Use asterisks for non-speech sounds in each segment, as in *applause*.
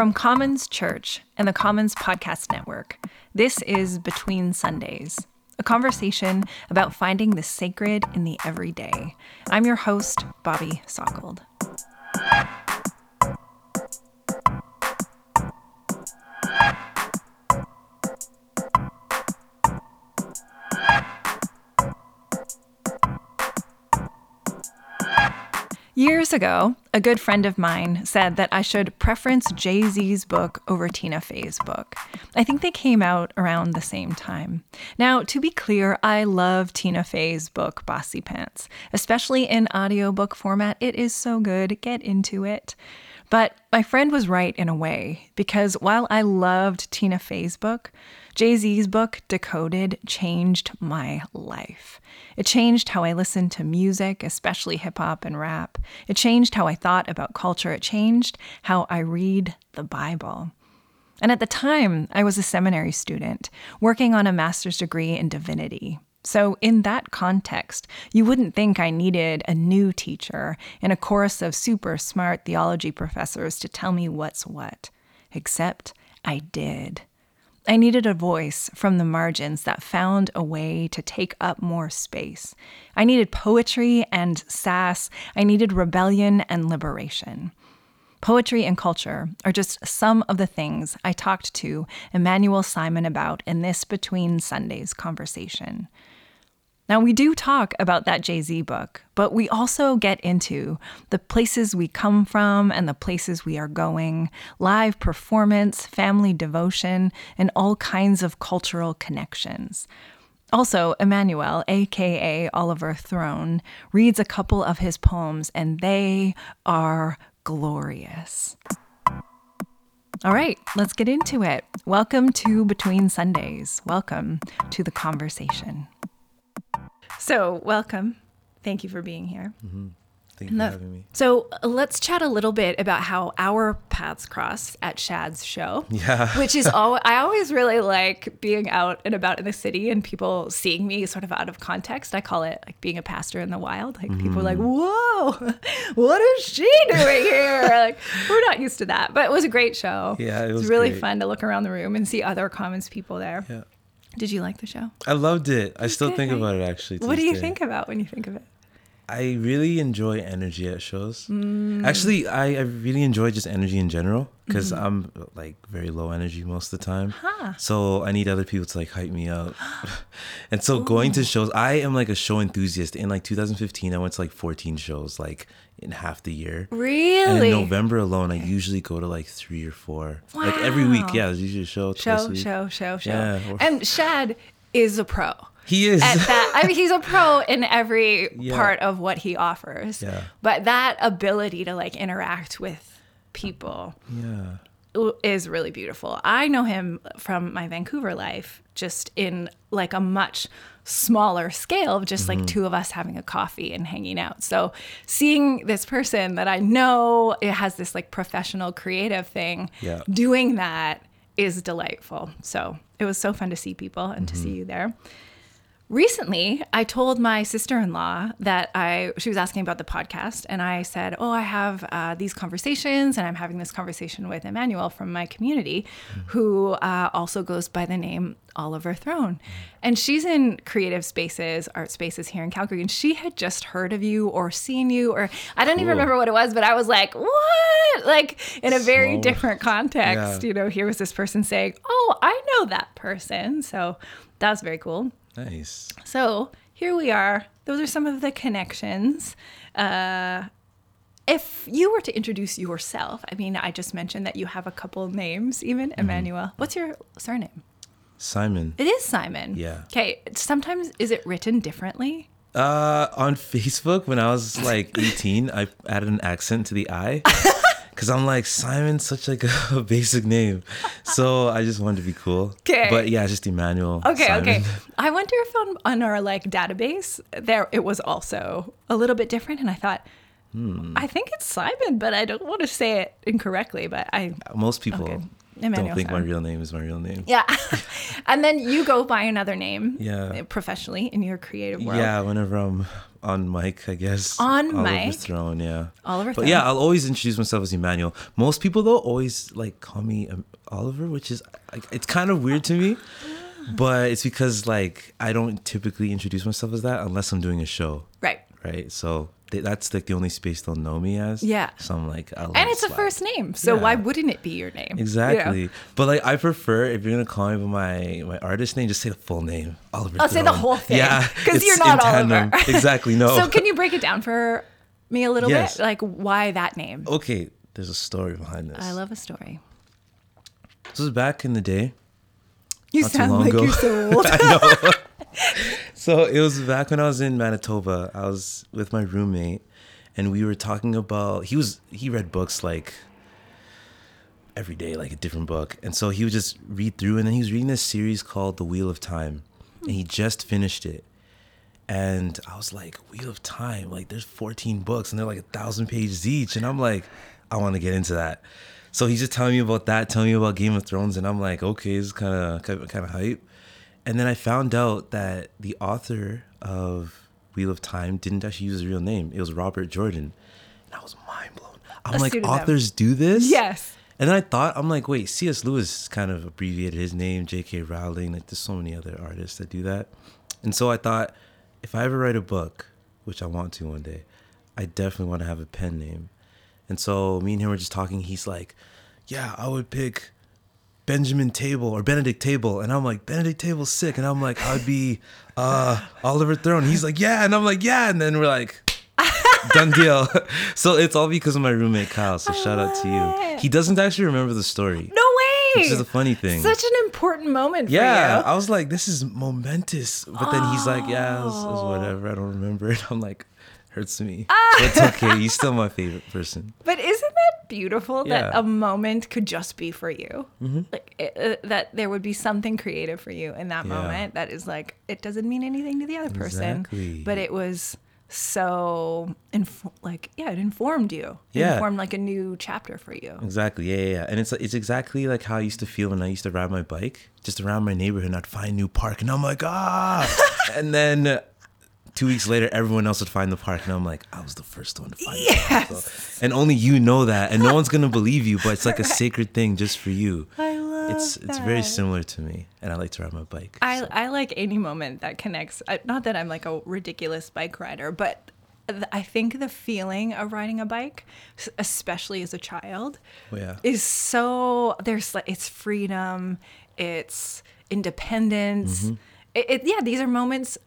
From Commons Church and the Commons Podcast Network, this is Between Sundays, a conversation about finding the sacred in the everyday. I'm your host, Bobbi Salkeld. Years ago, a good friend of mine said that I should preference Jay Z's book over Tina Fey's book. I think they came out around the same time. Now, to be clear, I love Tina Fey's book, Bossypants, especially in audiobook format. It is so good. Get into it. But my friend was right in a way, because while I loved Tina Fey's book, Jay Z's book, Decoded, changed my life. It changed how I listened to music, especially hip hop and rap. It changed how I thought about culture. It changed how I read the Bible. And at the time, I was a seminary student working on a master's degree in divinity. So, in that context, you wouldn't think I needed a new teacher and a chorus of super smart theology professors to tell me what's what. Except I did. I needed a voice from the margins that found a way to take up more space. I needed poetry and sass. I needed rebellion and liberation. Poetry and culture are just some of the things I talked to Emmanuel Simon about in this Between Sundays conversation. Now, we do talk about that Jay Z book, but we also get into the places we come from and the places we are going, live performance, family devotion, and all kinds of cultural connections. Also, Emmanuel, aka Oliver Throne, reads a couple of his poems, and they are glorious. All right, let's get into it. Welcome to Between Sundays. Welcome to the conversation. So, welcome. Thank you for being here. Mm-hmm. Thank you for having me. So, let's chat a little bit about how our paths crossed at Shad's show. Yeah. *laughs* which is all I always really like being out and about in the city and people seeing me sort of out of context. I call it like being a pastor in the wild. Like mm-hmm. people are like, "Whoa, *laughs* what is she doing here?" *laughs* like we're not used to that, but it was a great show. Yeah, it was, it was really great. fun to look around the room and see other Commons people there. Yeah. Did you like the show? I loved it. I still think about it actually. What do you day. think about when you think of it? I really enjoy energy at shows. Mm. Actually, I, I really enjoy just energy in general because mm-hmm. I'm like very low energy most of the time. Huh. So I need other people to like hype me up. *laughs* and so Ooh. going to shows, I am like a show enthusiast. In like 2015, I went to like 14 shows like in half the year. Really? And in November alone, I usually go to like three or four. Wow. Like every week. Yeah, there's usually a show. Show, show, show, show. Yeah. And Shad is a pro. He is. At that, I mean, he's a pro in every *laughs* yeah. part of what he offers. Yeah. But that ability to like interact with people. Yeah is really beautiful. I know him from my Vancouver life, just in like a much smaller scale of just mm-hmm. like two of us having a coffee and hanging out. So seeing this person that I know it has this like professional creative thing yeah. doing that is delightful. So it was so fun to see people and mm-hmm. to see mm-hmm. you there. Recently, I told my sister-in-law that I she was asking about the podcast, and I said, "Oh, I have uh, these conversations, and I'm having this conversation with Emmanuel from my community, mm-hmm. who uh, also goes by the name Oliver Throne, and she's in creative spaces, art spaces here in Calgary, and she had just heard of you or seen you, or I don't cool. even remember what it was, but I was like, what? Like in a very so, different context, yeah. you know, here was this person saying, "Oh, I know that person," so that was very cool. Nice. So here we are. Those are some of the connections. Uh, if you were to introduce yourself, I mean, I just mentioned that you have a couple names, even mm-hmm. Emmanuel. What's your surname? Simon. It is Simon. Yeah. Okay. Sometimes is it written differently? Uh, on *laughs* Facebook, when I was like 18, I added an accent to the I. *laughs* Cause I'm like Simon's such like a *laughs* basic name, so I just wanted to be cool. Okay. But yeah, just Emmanuel. Okay, Simon. okay. I wonder if on, on our like database there it was also a little bit different, and I thought, hmm. I think it's Simon, but I don't want to say it incorrectly. But I most people. Okay. Emmanuel don't think my real name is my real name. Yeah. *laughs* and then you go by another name. Yeah. Professionally in your creative world. Yeah, whenever I'm on mic, I guess. On Oliver mic? Throne, yeah. Oliver But Throne. yeah, I'll always introduce myself as Emmanuel. Most people though always like call me um, Oliver, which is like it's kind of weird to me. *laughs* But it's because like I don't typically introduce myself as that unless I'm doing a show, Right. right? So th- that's like the only space they'll know me as. Yeah. So I'm like, I'll And let it it's a first name. So Yeah. why wouldn't it be your name? You know? Exactly. But like I prefer if you're gonna call me by my my artist name, just say the full name. Oliver. I'll say the whole thing. Yeah. Because you're not. Oliver. Exactly. No. So can you break it down for me a little Yes. bit? Like why that name? okay, there's a story behind this. I love a story. This was back in the day. You Not too sound long like ago. you're so *laughs* old. So it was back when I was in Manitoba. I was with my roommate, and we were talking about. He was he read books like every day, like a different book, and so he would just read through. And then he was reading this series called The Wheel of Time, and he just finished it. And I was like, Wheel of Time, like there's 14 books, and they're like a thousand pages each, and I'm like, I want to get into that. So he's just telling me about that, telling me about Game of Thrones, and I'm like, okay, this is kind of kind of hype. And then I found out that the author of Wheel of Time didn't actually use his real name. It was Robert Jordan. And I was mind blown. I'm like, authors do this? Yes. And then I thought, I'm like, wait, C.S. Lewis kind of abbreviated his name, J.K. Rowling. Like, there's so many other artists that do that. And so I thought, if I ever write a book, which I want to one day, I definitely want to have a pen name. And so me and him were just talking. He's like, yeah, I would pick Benjamin Table or Benedict Table. And I'm like, Benedict Table's sick. And I'm like, I'd be uh, Oliver Throne. He's like, yeah. And I'm like, yeah. And then we're like, *laughs* done deal. *laughs* so it's all because of my roommate Kyle. So shout out to you. He doesn't actually remember the story. No way. Which is a funny thing. Such an important moment yeah, I was like, this is momentous. But then he's like, yeah, it was, it was whatever. I don't remember *laughs* it. I'm like, hurts me. Ah. But it's okay. He's still my favorite person. But isn't beautiful that Yeah. Mm-hmm. a moment could just be for you? Like it, uh, that there would be something creative for you in that Yeah. moment that is like it doesn't mean anything to the other person, Exactly. but it was so inf- like yeah, it informed you. It Yeah. informed like a new chapter for you. Exactly. Yeah, yeah, yeah. And it's it's exactly like how I used to feel when I used to ride my bike, just around my neighborhood. And I'd find new park, and I'm like, ah. *laughs* and then two weeks later, everyone else would find the park, and I'm like, I was the first one to find it. Yes. And only you know that, and no one's gonna believe you. But it's like a *laughs* sacred thing just for you. I love It's it's very similar to me, and I like to ride my bike. I, so. I like any moment that connects. Not that I'm like a ridiculous bike rider, but I think the feeling of riding a bike, especially as a child, Oh, yeah. is so there's like it's freedom, it's independence. Mm-hmm. It, it yeah, these are moments.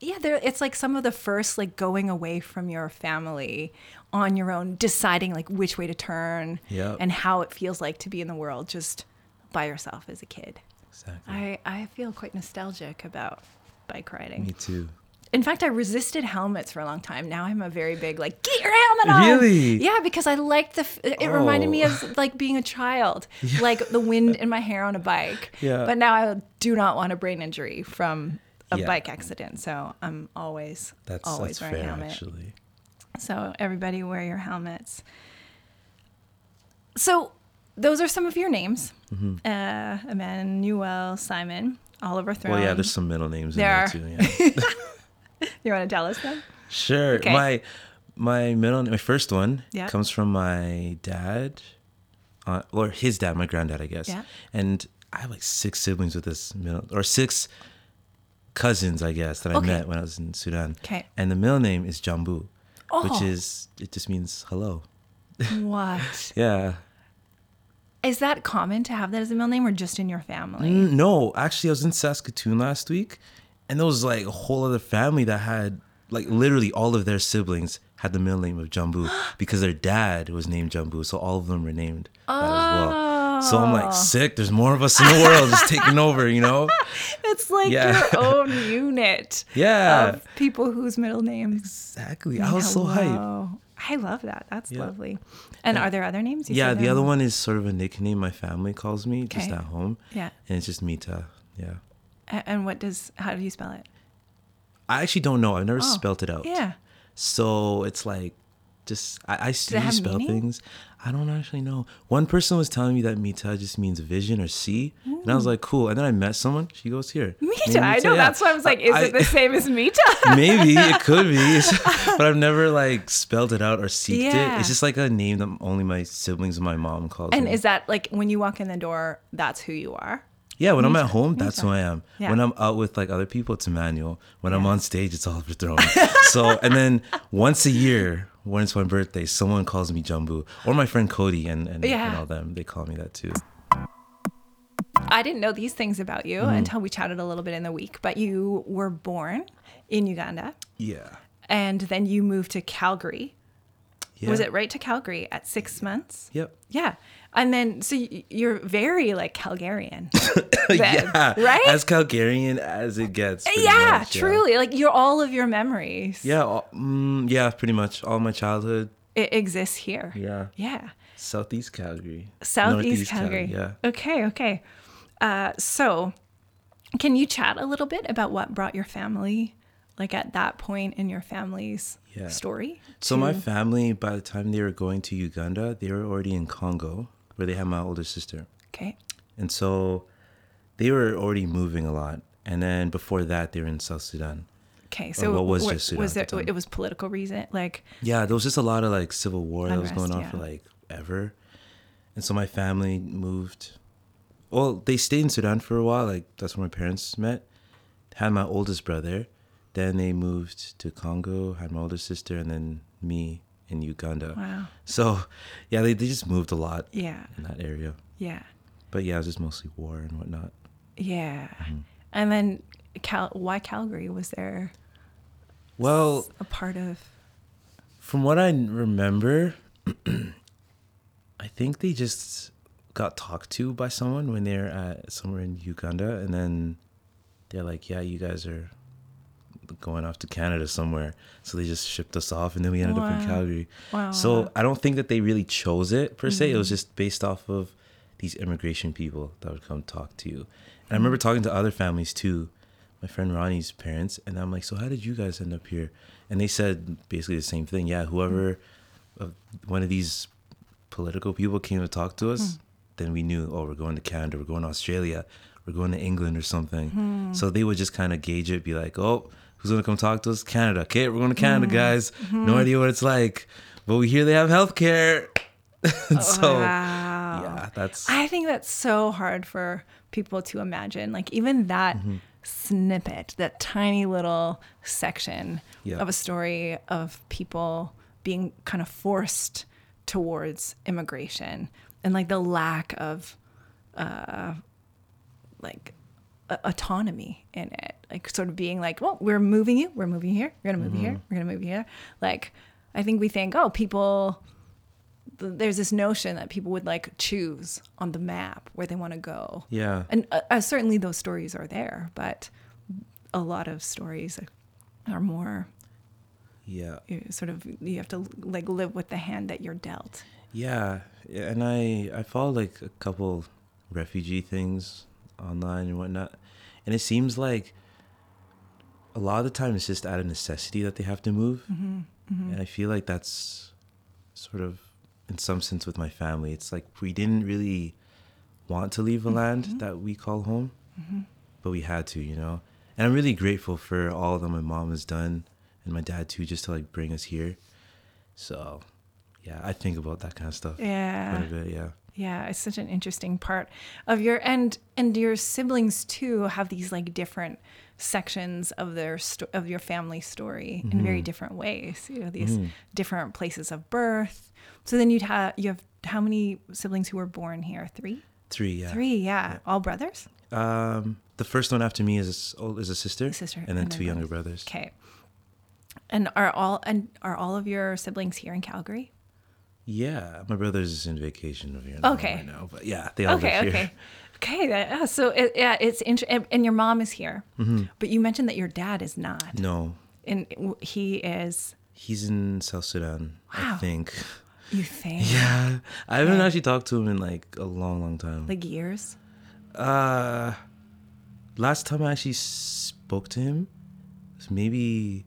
Yeah, there. It's like some of the first like going away from your family on your own, deciding like which way to turn Yep. and how it feels like to be in the world just by yourself as a kid. exactly. I, I feel quite nostalgic about bike riding. me too. In fact, I resisted helmets for a long time. Now I'm a very big like get your helmet on. Really? Yeah, because I liked the. f- It reminded me Oh. of like being a child, *laughs* like the wind in my hair on a bike. Yeah. But now I do not want a brain injury from a Yeah. bike accident, so I'm always That's always that's wearing a helmet. actually. So everybody wear your helmets. So those are some of your names: uh, Emmanuel, Simon, Oliver Throne. Mm-hmm. Well, yeah, there's some middle names There in there too. Yeah. *laughs* You want to tell us them? Sure. Okay. My my middle my first one Yeah. comes from my dad, uh, or his dad, my granddad, I guess. Yeah. And I have like six siblings with this middle, or six cousins, I guess, that I Okay. met when I was in Sudan. Okay. And the middle name is Jambu, which Oh. is it just means hello. What *laughs* Yeah. is that common to have that as a middle name, or just in your family? Mm, No, actually, I was in Saskatoon last week, and there was like a whole other family that had like literally all of their siblings had the middle name of Jambu *gasps* because their dad was named Jambu, so all of them were named that as well. So I'm like, sick. There's more of us in the world just *laughs* taking over, you know? It's like Yeah. your *laughs* own unit Yeah, of people whose middle names. exactly. I was so hyped. Hello. I love that. That's Yeah. lovely. And are there other names? You Yeah, the other one is sort of a nickname my family calls me just at home, Yeah. and it's just Mita. Yeah. And what does? How do you spell it? I actually don't know. I've never Oh, spelt it out. Yeah. So it's like Just I, I see you spell meaning? things. I don't actually know. One person was telling me that Mita just means vision or see, and I was like, cool. And then I met someone. She goes here. Mita. Maybe I know. yeah. That's why I was like, is I- it the same as *laughs* Mita? Maybe it *laughs* could be, *laughs* but I've never like spelled it out or seeked Yeah. it. It's just like a name that only my siblings and my mom calls and me. is that like when you walk in the door, that's who you are? Yeah, when I'm at home, that's who I am. Yeah. When I'm out with like other people, it's Emmanuel. When I'm on stage, it's Oliver *laughs* Throne. so, and then once a year, when it's my birthday, someone calls me Jumbo, or my friend Cody and and, Yeah. and all them. They call me that too. I didn't know these things about you Mm-hmm. until we chatted a little bit in the week, but you were born in Uganda Yeah. and then you moved to Calgary. Yeah. Was it right to Calgary at six months? Yep. Yeah. And then, so you're very like Calgarian. then, *coughs* yeah. Right? As Calgarian as it gets. yeah, much, truly. Like you're all of your memories. Yeah. all- mm, yeah. Pretty much all my childhood. It exists here. Yeah. Yeah. Southeast Calgary. Southeast Northeast Calgary. Yeah. Okay, okay. Uh, so, can you chat a little bit about what brought your family, like at that point in your family's Yeah. story? So my family, by the time they were going to Uganda, they were already in Congo, where they had my older sister, Okay. and so they were already moving a lot. And then before that, they were in South Sudan. Okay. So, what was Sudan was at the it? It was political reason, like Yeah, there was just a lot of like civil war that was going on for like ever, and so my family moved. Well, they stayed in Sudan for a while. Like that's where my parents met. Had my oldest brother, then they moved to Congo. Had my older sister, and then me in Uganda. wow. So, yeah, they, they just moved a lot Yeah. in that area. Yeah. But yeah, it was just mostly war and whatnot. Yeah. Mm-hmm. And then, Cal- why Calgary? Was there Well, a part of? from what I remember, *clears throat* I think they just got talked to by someone when they're at somewhere in Uganda, and then they're like, "Yeah, you guys are going off to Canada somewhere." So they just shipped us off, and then we ended up in Calgary. Wow. So I don't think that they really chose it per se. It Mm-hmm. was just based off of these immigration people that would come talk to you. And I remember talking to other families too, my friend Ronnie's parents, and I'm like, so how did you guys end up here? And they said basically the same thing. Yeah, whoever, uh, one of these political people came to talk to us, then we knew, oh, we're going to Canada, we're going to Australia, we're going to England or something. So they would just kind of gauge it, be like, oh, who's going to come talk to us? Canada. Okay, we're going to Canada, guys. No idea what it's like. But we hear they have healthcare. *laughs* so, wow. yeah, that's. I think that's so hard for people to imagine. Like even that Mm-hmm. snippet, that tiny little section Yeah. of a story of people being kind of forced towards immigration and like the lack of uh like autonomy in it. Like sort of being like, well, we're moving you, we're moving here, we're gonna move you here, we're gonna move here. Like I think we think, oh, people th- there's this notion that people would like choose on the map where they want to go. yeah. And uh, uh, certainly those stories are there, but a lot of stories are more Yeah. sort of you have to like live with the hand that you're dealt. Yeah, yeah, and I I follow like a couple refugee things online and whatnot, and it seems like a lot of the time it's just out of necessity that they have to move, Mm-hmm, and I feel like that's sort of in some sense with my family. It's like we didn't really want to leave a Mm-hmm. land that we call home, but we had to, you know. And I'm really grateful for all that my mom has done and my dad too, just to like bring us here. So, yeah, I think about that kind of stuff Yeah. quite a bit. Yeah. Yeah, it's such an interesting part of your and and your siblings too have these like different sections of their sto- of your family story in Mm-hmm. very different ways. You know, these different places of birth. So then you'd have you have how many siblings who were born here? Three. Three. Yeah. Three. Yeah, all brothers. Um, the first one after me is oh, is a sister, sister, and then and then two younger brothers. Okay. And are all and are all of your siblings here in Calgary? Yeah, my brother's is in vacation over here Okay. right now, but yeah, they all okay, live here. *laughs* okay, okay. yeah, so it, yeah, it's interesting. And, and your mom is here, Mm-hmm. but you mentioned that your dad is not, No, and he is. he's in South Sudan, I Wow. think. You think *laughs* Yeah, I haven't Okay. actually talked to him in like a long, long time. like years? Uh, last time I actually spoke to him was maybe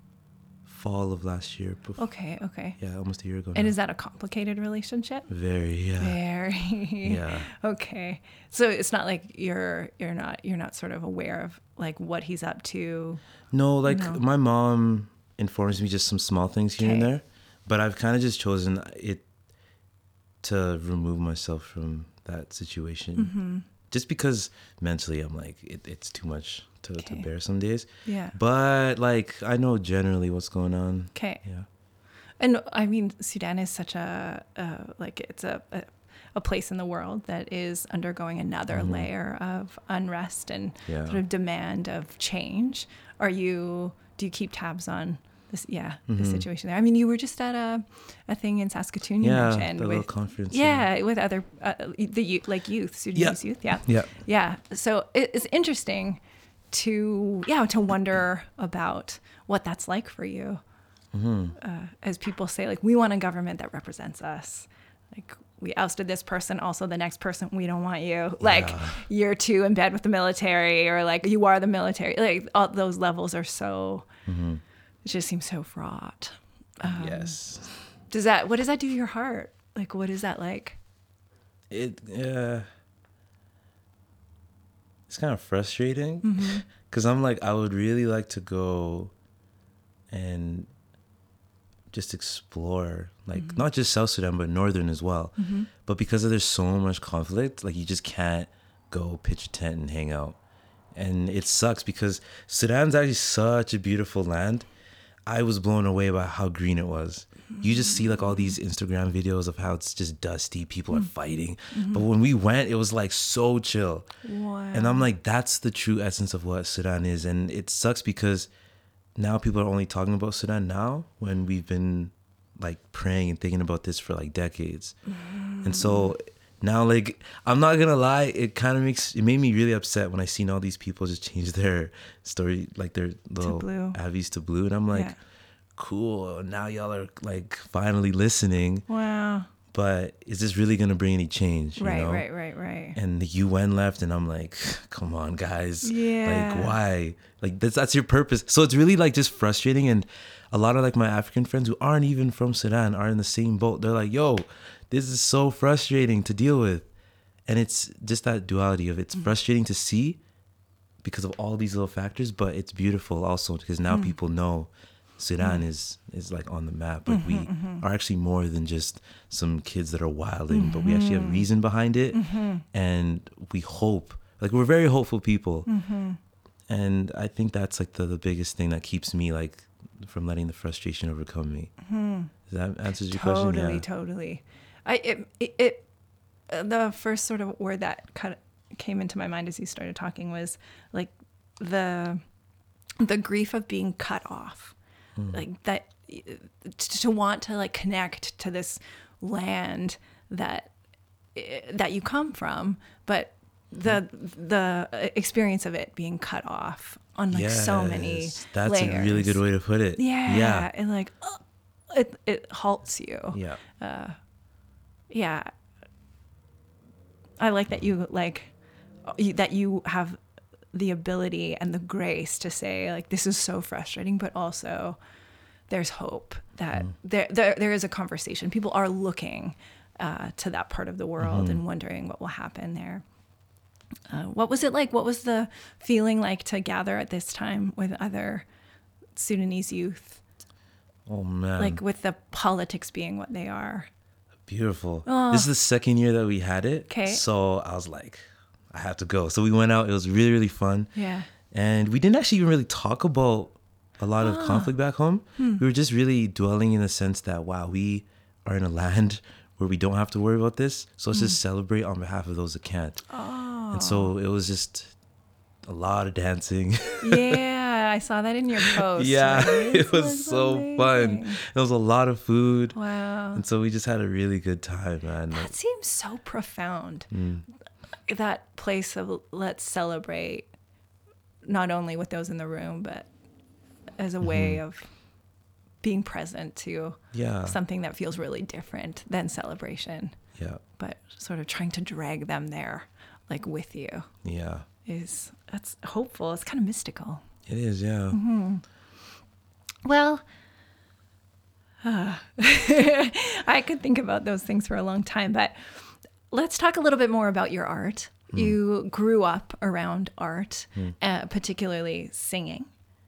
fall of last year. Okay, okay. Yeah, almost a year ago. And now. is that a complicated relationship? very yeah. Very. *laughs* Yeah. Okay. So it's not like you're you're not you're not sort of aware of like what he's up to. No, like No. my mom informs me just some small things here and there, but I've kind of just chosen it to remove myself from that situation. Mm-hmm. Just because mentally I'm like it, it's too much to, Okay. to bear some days. Yeah. But like I know generally what's going on. Okay. Yeah. And I mean, Sudan is such a, uh, like it's a, a a place in the world that is undergoing another layer of unrest and Mm-hmm. Yeah. sort of demand of change. Are you? Do you keep tabs on this? Yeah, the situation there. I mean, you were just at a a thing in Saskatoon. You Mm-hmm. Yeah, mentioned with conference. yeah, with other uh, the youth, like youth, Sudanese youth. Yeah. Yeah. Yeah. So it- it's interesting to yeah to wonder about what that's like for you. Mm-hmm. Uh, as people say, like we want a government that represents us. Like we ousted this person, also the next person we don't want you. Like Yeah. you're too in bed with the military, or like you are the military. Like all those levels are so. Mm-hmm. It just seems so fraught. Um, yes. Does that? What does that do to your heart? Like what is that like? It yeah. It's kind of frustrating Mm-hmm. because I'm like I would really like to go and just explore like Mm-hmm. not just South Sudan but northern as well. But because there's so much conflict, like you just can't go pitch a tent and hang out. And it sucks because Sudan's actually such a beautiful land. I was blown away by how green it was. You just see like all these Instagram videos of how it's just dusty, people are mm. fighting. Mm-hmm. But when we went, it was like so chill. Wow. And I'm like, that's the true essence of what Sudan is. And it sucks because now people are only talking about Sudan now when we've been like praying and thinking about this for like decades. And so mm. Now, like, I'm not gonna lie, it kind of makes it made me really upset when I seen all these people just change *laughs* their story, like their little blue. avies to blue. And I'm like, Yeah. cool, now y'all are like finally listening. wow. But is this really gonna bring any change? you Right, know? right, right, right. and the UN left, and I'm like, *sighs* come on, guys. Yeah. Like, why? Like, that's that's your purpose. So it's really like just frustrating. And a lot of like my African friends who aren't even from Sudan are in the same boat. They're like, yo, this is so frustrating to deal with. And it's just that duality of Mm. it's frustrating to see because of all these little factors, but it's beautiful also because now Mm. people know Sudan is is like on the map. Like we Mm-hmm, are actually more than just some kids that are wilding, but we actually Mm-hmm. have reason behind it, and we hope. Like we're very hopeful people, Mm-hmm. and I think that's like the, the biggest thing that keeps me like from letting the frustration overcome me. Does that answers your Mm-hmm. totally. Yeah. totally. I it, it, it uh, the first sort of word that kind of came into my mind as you started talking was like the the grief of being cut off, like that to want to like connect to this land that that you come from, but the the experience of it being cut off on like so many Yes, That's a really good way to put it. Yeah, Yeah. and like uh, it it halts you. Yeah. Yeah. I like that you like you- that you have the ability and the grace to say like this is so frustrating, but also there's hope that there, there there is a conversation. People are looking uh, to that part of the world and wondering what will happen there. Uh, what was it like? What was the feeling like to gather at this time with other Sudanese youth? Oh man. like with the politics being what they are. Beautiful. This is the second year that we had it. 'Kay. So I was like, I have to go. So we went out. It was really, really fun. Yeah. And we didn't actually even really talk about a lot of conflict back home. Hmm. We were just really dwelling in the sense that, wow, we are in a land *laughs* where we don't have to worry about this. So let's just Hmm. celebrate on behalf of those that can't. Oh. And so it was just a lot of dancing. *laughs* Yeah, I saw that in your *laughs* post. *laughs* yeah, Like, it was so fun. It was a lot of food. Wow. And so we just had a really good time, man. Like, That seems so profound. Mm. That place of let's celebrate not only with those in the room, but as a way Mm-hmm. of being present to yeah. something that feels really different than celebration, Yeah. but sort of trying to drag them there, like with you, Yeah. is that's hopeful. It's kind of mystical. It is, yeah. Mm-hmm. Well, *laughs* I could think about those things for a long time, but let's talk a little bit more about your art. Hmm. You grew up around art, uh, particularly singing.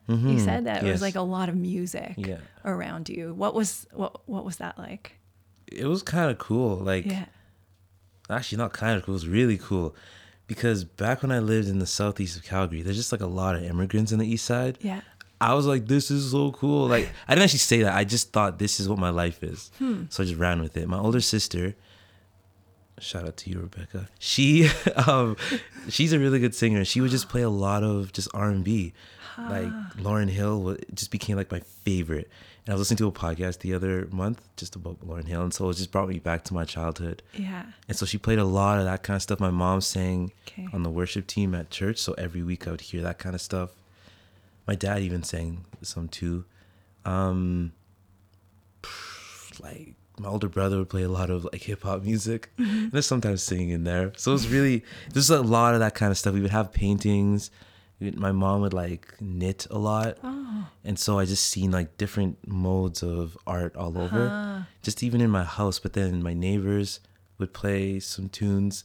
You said that it was Mm-hmm. Like a lot of music Yeah. around you. What was what what was that like? It was kind of cool. Like, Yeah. actually, not kind of cool. It was really cool. Because back when I lived in the southeast of Calgary, there's just like a lot of immigrants in the east side. Yeah. I was like, this is so cool. Like, *laughs* I didn't actually say that. I just thought this is what my life is. Hmm. So I just ran with it. My older sister, shout out to you, Rebecca. She, *laughs* um, she's a really good singer. She would just play a lot of just R and B. Like Lauryn Hill it just became like my favorite. And I was listening to a podcast the other month just about Lauryn Hill, and so it just brought me back to my childhood. Yeah. And so she played a lot of that kind of stuff. My mom sang Okay. on the worship team at church, so every week I would hear that kind of stuff. My dad even sang some too. Um, *sighs* like my older brother would play a lot of like hip hop music. *laughs* And there's sometimes singing in there. So it was really there's a lot of that kind of stuff. We would have paintings. My mom would like knit a lot. Oh. And so I just seen like different modes of art all over. Uh-huh. Just even in my house, but then my neighbors would play some tunes.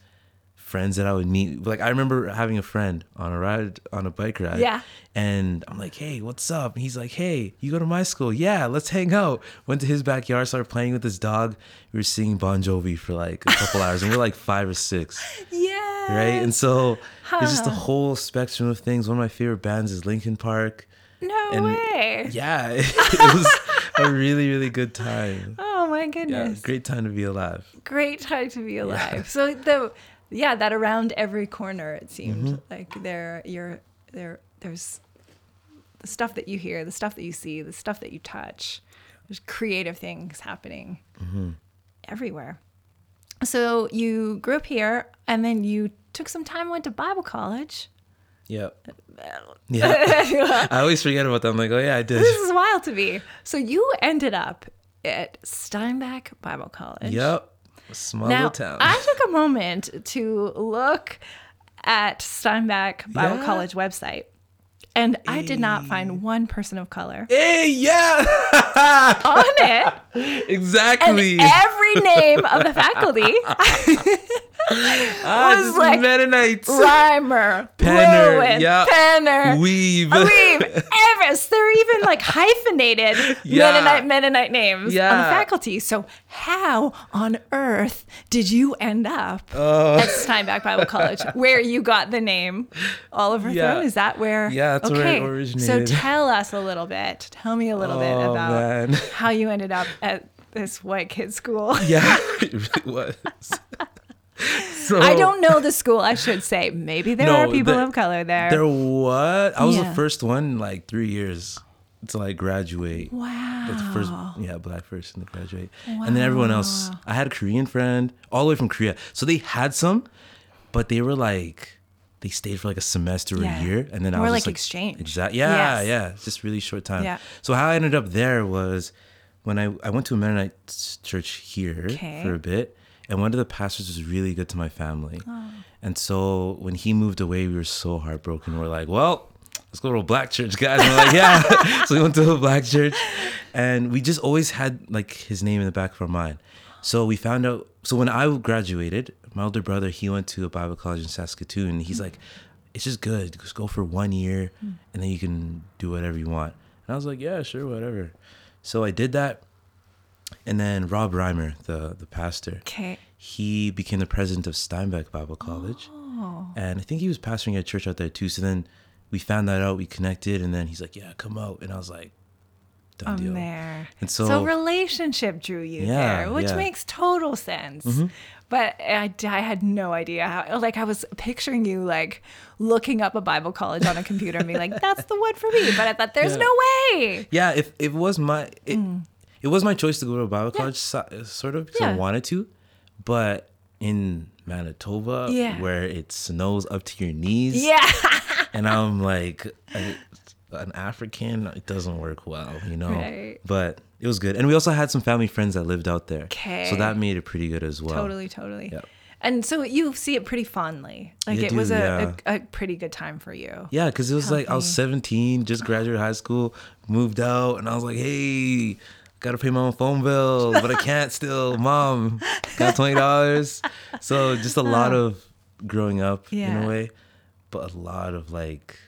Friends that I would meet, like I remember having a friend on a ride, on a bike ride, Yeah. and I'm like, "Hey, what's up?" And he's like, "Hey, you go to my school? Yeah, let's hang out." Went to his backyard, started playing with his dog. We were singing Bon Jovi for like a couple hours, and we are like five or six, *laughs* Yeah. right? And so it's just a whole spectrum of things. One of my favorite bands is Linkin Park. No and- way. Yeah, *laughs* *laughs* it was a really, really good time. Oh my Yeah, goodness. great time to be alive. great time to be alive. So the yeah, that around every corner it seemed Mm-hmm. like there you're there there's the stuff that you hear, the stuff that you see, the stuff that you touch. There's creative things happening Mm-hmm. everywhere. So you grew up here and then you took some time went to Bible college. Yep. Yeah. *laughs* I always forget about that. I'm like, oh yeah, I did. This is wild to me. So you ended up at Steinbach Bible College. Yep. Small Now, little town. I took a moment to look at Steinbach Bible Yeah. College website, and I did not find one person of color hey, yeah. on it. *laughs* And exactly. every name of the faculty *laughs* Ah, *laughs* was like Mennonites. Reimer, Penner, Lewin, yeah. Penner, Weave. Weave, Everest. They're even like hyphenated Yeah. Mennonite Mennonite names on the faculty. So how on earth did you end up Oh. at Steinbach Bible College, where you got the name Oliver Yeah. Throne? Is that where? Yeah, that's where it So tell us a little bit. Tell me a little bit Oh, about man. *laughs* how you ended up at this white kid school. *laughs* Yeah, it really was. *laughs* so I don't know the school. I should say maybe there No, are people there- of color there. There what? I was Yeah. the first one in like three years to like graduate. wow. That's the first, yeah, black person to graduate, wow. and then everyone else. I had a Korean friend all the way from Korea, so they had some, but they were like, they stayed for like a semester or Yeah. a year, and then I was like like exchange. Exactly. Yeah, Yes. yeah. Just really short time. Yeah. So how I ended up there was when I I went to a Mennonite church here Okay. for a bit, and one of the pastors was really good to my family, Oh. and so when he moved away, we were so heartbroken. We're like, well. Let's go to a black church, guys. And we're like, yeah. *laughs* *laughs* so we went to a black church, and we just always had like his name in the back of our mind. So we found out. So when I graduated, my older brother he went to a Bible college in Saskatoon. And he's like, it's just good. Just go for one year, and then you can do whatever you want. And I was like, yeah, sure, whatever. So I did that, and then Rob Reimer, the the pastor, Okay. he became the president of Steinbach Bible College. And I think he was pastoring a church out there too. So then we found that out, we connected, and then he's like, Yeah, come out. And I was like, Done I'm deal. there. And so, so- relationship drew you Yeah, there, which yeah. Mm-hmm. makes total sense. But I, I had no idea how. Like I was picturing you like looking up a Bible college on a computer and being like, "That's the one for me." But I thought, "There's Yeah. no way." Yeah, if it was my it, it was my choice to go to a Bible college, so, sort of, because Mm. Yeah. I wanted to. But in Manitoba, Yeah. where it snows up to your knees, Yeah. and I'm like a, an African, it doesn't work well, you know. Right. But it was good, and we also had some family friends that lived out there, Okay. so that made it pretty good as well. totally, totally. Yeah. And so you see it pretty fondly. Like You it was a, yeah. a, a pretty good time for you. Yeah, because it was like I was 17, just graduated high school, moved out, and I was like, hey, gotta pay my own phone bill, but I can't still. *laughs* Mom, got twenty dollars. So just a lot of growing up in a way, but a lot of like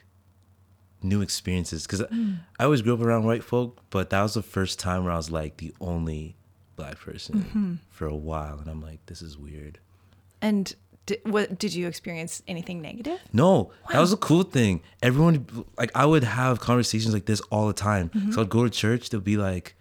new experiences. Because Mm. I always grew up around white folk, but that was the first time where I was like the only black person Mm-hmm. for a while, and I'm like, this is weird. And did, what did you experience anything negative? No, that was a cool thing. Everyone, like, I would have conversations like this all the time. Mm-hmm. So I'd go to church, they'll be like,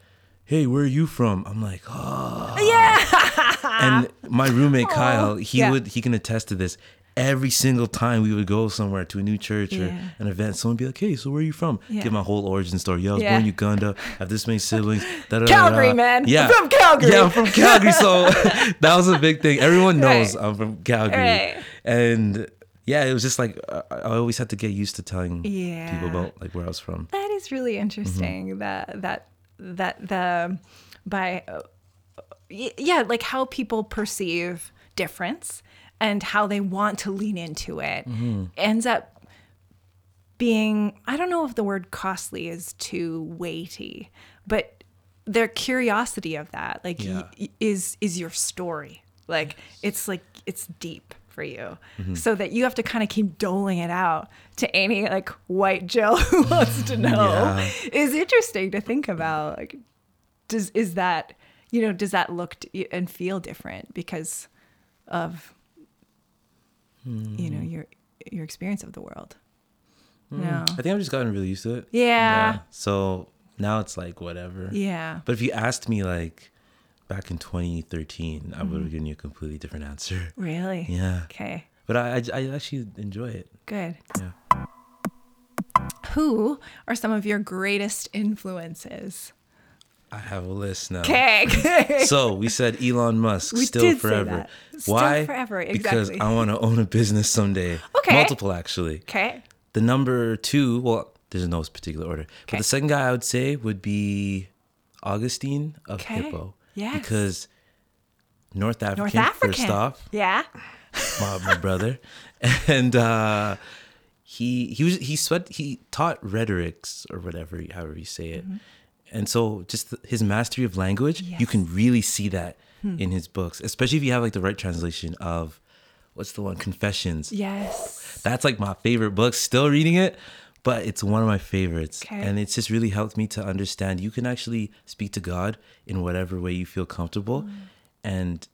hey, where are you from? I'm like, oh. Yeah. And my roommate, *laughs* Kyle, he yeah. would, he can attest to this. Every single time we would go somewhere to a new church or an event, someone would be like, hey, so where are you from? Yeah. Give my whole origin story. Yeah, I was Yeah. born in Uganda. Have this many siblings. *laughs* da, da, Calgary, da. man. Yeah. I'm from Calgary. Yeah, I'm from Calgary. So *laughs* *laughs* that was a big thing. Everyone knows Right. I'm from Calgary. Right. And yeah, it was just like I, I always had to get used to telling Yeah. people about like where I was from. That is really interesting. Mm-hmm. That that that the by uh, yeah, like how people perceive difference and how they want to lean into it Mm-hmm. ends up being I don't know if the word costly is too weighty, but their curiosity of that like Yeah. y- is is your story. Like it's like it's deep for you. Mm-hmm. So that you have to kind of keep doling it out to any like white Jill *laughs* who wants to know Yeah. is interesting to think about. Like does is that you know does that look t- and feel different because of you know your your experience of the world? No. I think I've just gotten really used to it. Yeah. So now it's like whatever. Yeah. But if you asked me like back in 2013, I Mm-hmm. would have given you a completely different answer. Really? *laughs* Yeah. Okay. But I, I, I actually enjoy it. Good. Yeah. Who are some of your greatest influences? I have a list now. Okay. *laughs* So we *laughs* said Elon Musk We still forever. Still Why? forever, Because. I want to own a business someday. Okay. Multiple actually. okay. The number two, well, there's no particular order. Okay. But the second guy I would say would be Augustine of Okay. Hippo. Yes. Because North African, North African. first off, Yeah. my, my brother. *laughs* And uh he he was he sweat he taught rhetorics or whatever however you say it. And so just his mastery of language, you can really see that in his books, especially if you have like the right translation of what's the one Confessions. Yes. That's like my favorite book. Still reading it, but it's one of my favorites. Okay. And it's just really helped me to understand you can actually speak to God in whatever way you feel comfortable. Mm. And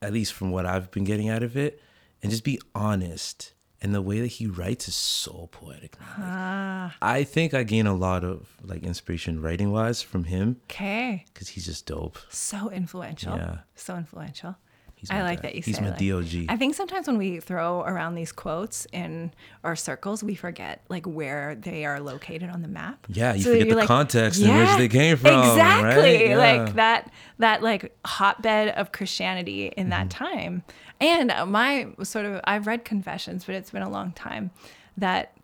at least from what I've been getting out of it, and just be honest. And the way that he writes is so poetic. Like, Ah. I think I gain a lot of like inspiration writing wise from him Okay. because he's just dope. So influential. Yeah. So influential. He's I like guy. that you He's say He's my like- DOG. I think sometimes when we throw around these quotes in our circles, we forget like where they are located on the map. Yeah, you So forget the context in which they came from, Exactly. right? Yeah. Like that that like hotbed of Christianity in that Mm-hmm. time. And my sort of I've read Confessions, but it's been a long time that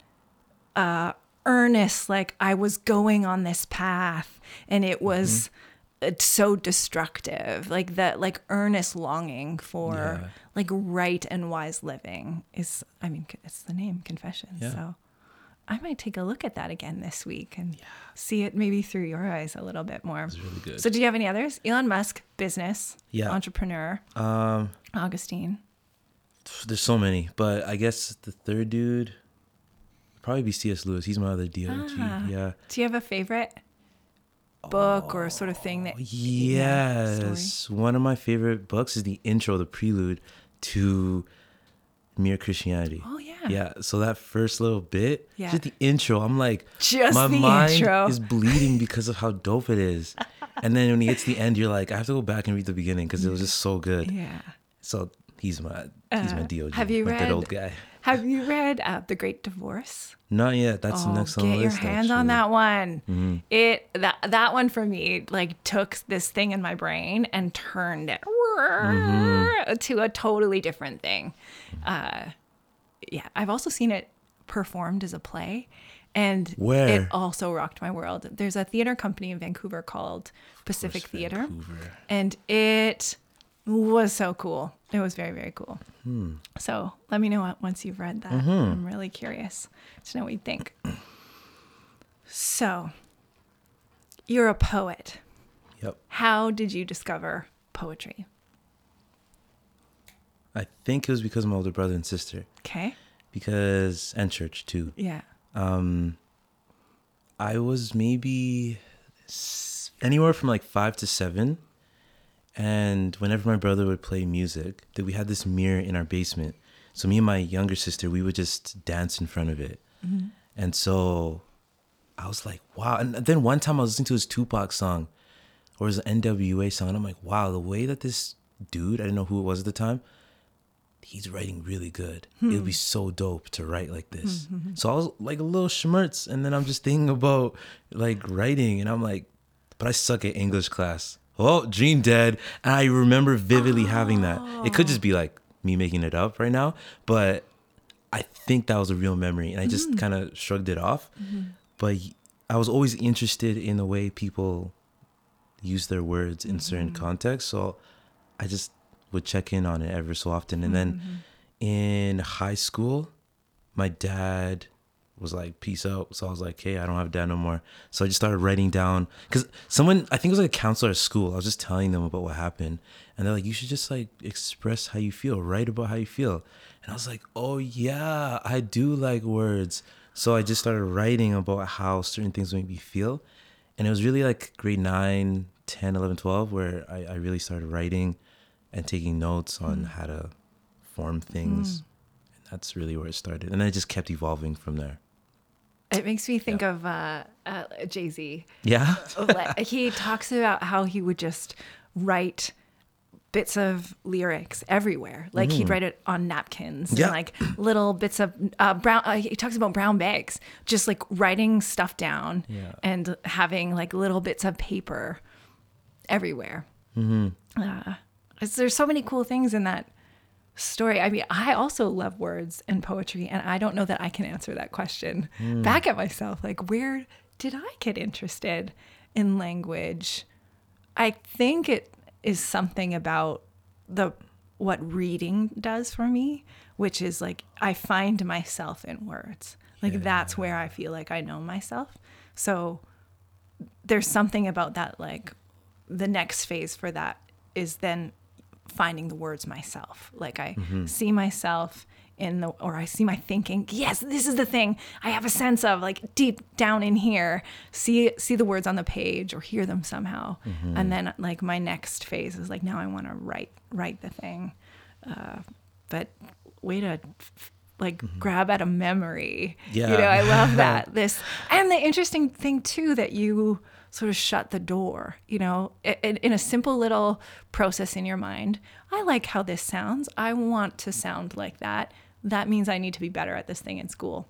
uh earnest like I was going on this path and it was Mm-hmm. so destructive like that like earnest longing for Yeah. like right and wise living is i mean it's the name confession Yeah. so i might take a look at that again this week and see it maybe through your eyes a little bit more It's really good. so do you have any others elon musk business Yeah. entrepreneur um, augustine there's so many, but I guess the third dude probably be C.S. Lewis. He's my other DOG. Ah. Yeah. do you have a favorite book or sort of thing that Oh, Yes. One of my favorite books is the intro, the prelude to Mere Christianity. oh yeah Yeah, so that first little bit, Yeah. just the intro, I'm like, Just my the mind intro. is bleeding because of how dope it is. and then when he gets to the end, you're like, I have to go back and read the beginning because it was just so good. *laughs* yeah So he's my he's my Uh, DOG. have you my read- dead old guy? have you read uh, the great divorce Not yet. That's the Oh, next get on the list, your list. hands on that one. Mm-hmm. It that that one for me like took this thing in my brain and turned it Mm-hmm. to a totally different thing. Uh, yeah, I've also seen it performed as a play, and Where? it also rocked my world. There's a theater company in Vancouver called Pacific Theater, Vancouver. and it was so cool. It was very very cool. Hmm. So let me know what- once you've read that. Mm-hmm. I'm really curious to know what you think. *clears throat* So, you're a poet. Yep. How did you discover poetry? I think it was because of my older brother and sister. Okay. Because and church too. Yeah. Um, I was maybe anywhere from like five to seven, and whenever my brother would play music, that we had this mirror in our basement. So me and my younger sister, we would just dance in front of it, mm-hmm. and so I was like, wow. And then one time I was listening to his Tupac song, or his NWA song, and I'm like, wow, the way that this dude, I didn't know who it was at the time, he's writing really good. It would be hmm. so dope to write like this. Hmm, hmm, so I was like a little schmertz, and then I'm just thinking about like writing, and I'm like, but I suck at English class. Oh, dream dead. And I remember vividly having that. It could just be like me making it up right now, but I think that was a real memory, and I just mm-hmm. kind of shrugged it off. Mm-hmm. But I was always interested in the way people use their words in certain mm-hmm. contexts, so I just would check in on it ever so often. And then in high school, my dad was like, peace out. So I was like, hey, I don't have dad no more. So I just started writing down because someone, I think it was like a counselor at school. I was just telling them about what happened. And they're like, you should just like express how you feel, write about how you feel. And I was like, oh yeah, I do like words. So I just started writing about how certain things make me feel. And it was really like grade 9, 10, 11, 12, where I, I really started writing and taking notes on mm. how to form things. Mm. And that's really where it started. And then it just kept evolving from there. It makes me think of uh, uh, Jay Z. Yeah. *laughs* he talks about how he would just write bits of lyrics everywhere. Like he'd write it on napkins Yeah. and like little bits of uh, brown. Uh, he talks about brown bags, just like writing stuff down Yeah. and having like little bits of paper everywhere. Uh, there's so many cool things in that story. I mean, I also love words and poetry, and I don't know that I can answer that question hmm. back at myself. Like, where did I get interested in language? I think it is something about the what reading does for me, which is like I find myself in words. Like that's where I feel like I know myself. So there's something about that like the next phase for that is then finding the words myself. Like i mm-hmm. see myself in the or i see my thinking yes this is the thing i have a sense of like deep down in here see see the words on the page or hear them somehow. Mm-hmm. And then like my next phase is like now i want to write write the thing. Uh, but way to like mm-hmm. grab at a memory. Yeah. you know i love *laughs* that. This and the interesting thing too that you sort of shut the door you know? In, in a simple little process in your mind i like how this sounds. I want to sound like that. That means i need to be better at this thing in school.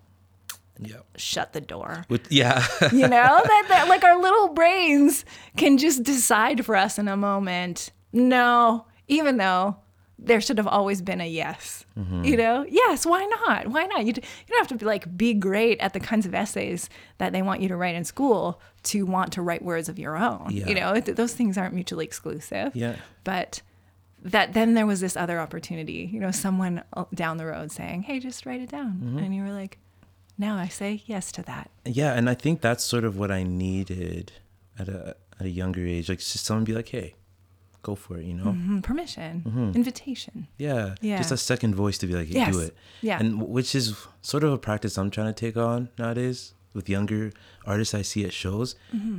Yeah. shut the door. With, yeah. *laughs* you know? That, that like our little brains can just decide for us in a moment. No. Even though there should have always been a yes you know? Yes why not? Why not? You, d- you don't have to be like be great at the kinds of essays that they want you to write in school to want to write words of your own Yeah. you know? It, those things aren't mutually exclusive. Yeah. but that then there was this other opportunity you know someone uh, down the road saying hey just write it down. And you were like now i say yes to that. Yeah, and I think that's sort of what I needed at a at a younger age. Like just someone be like, "Hey, go for it," you know? Mm, permission, invitation. Yeah, Yeah. Just a second voice to be like, "Hey, do it." Yeah. And which is sort of a practice I'm trying to take on nowadays with younger artists I see at shows. Mm-hmm.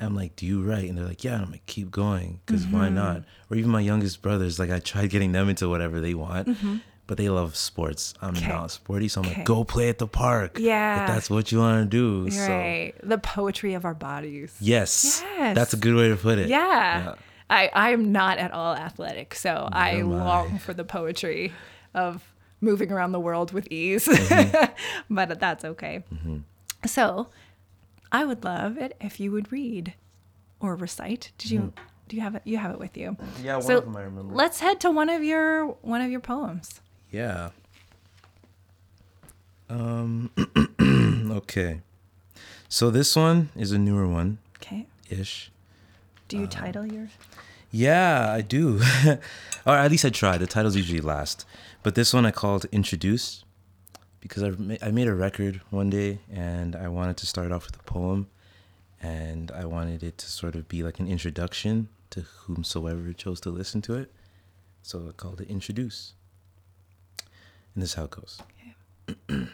I'm like, "Do you write?" And they're like, "Yeah." And I'm like, "Keep going, because Mm-hmm. why not?" Or even my youngest brothers, like I tried getting them into whatever they want. But they love sports. I'm Mm-hmm. Not sporty, so I'm like, go play at the park. Yeah. if that's what you want to do. So Right. The poetry of our bodies. Yes. Yes. That's a good way to put it. Yeah. I, I am not at all athletic, so I long for the poetry of moving around the world with ease. Mm-hmm. *laughs* but that's okay. So I would love it if you would read or recite. Did you do you have it you have it with you? Mm-hmm. Yeah, one so of them I remember. Let's head to one of your one of your poems. Yeah. Um *clears throat* okay. So this one is a newer one Okay. ish. Do you title yours? Yeah, I do. *laughs* or at least I try. The titles usually last. But this one I called Introduce because I, ma- I made a record one day and I wanted to start off with a poem. and I wanted it to sort of be like an introduction to whomsoever chose to listen to it. So I called it Introduce. And this is how it goes. *clears throat*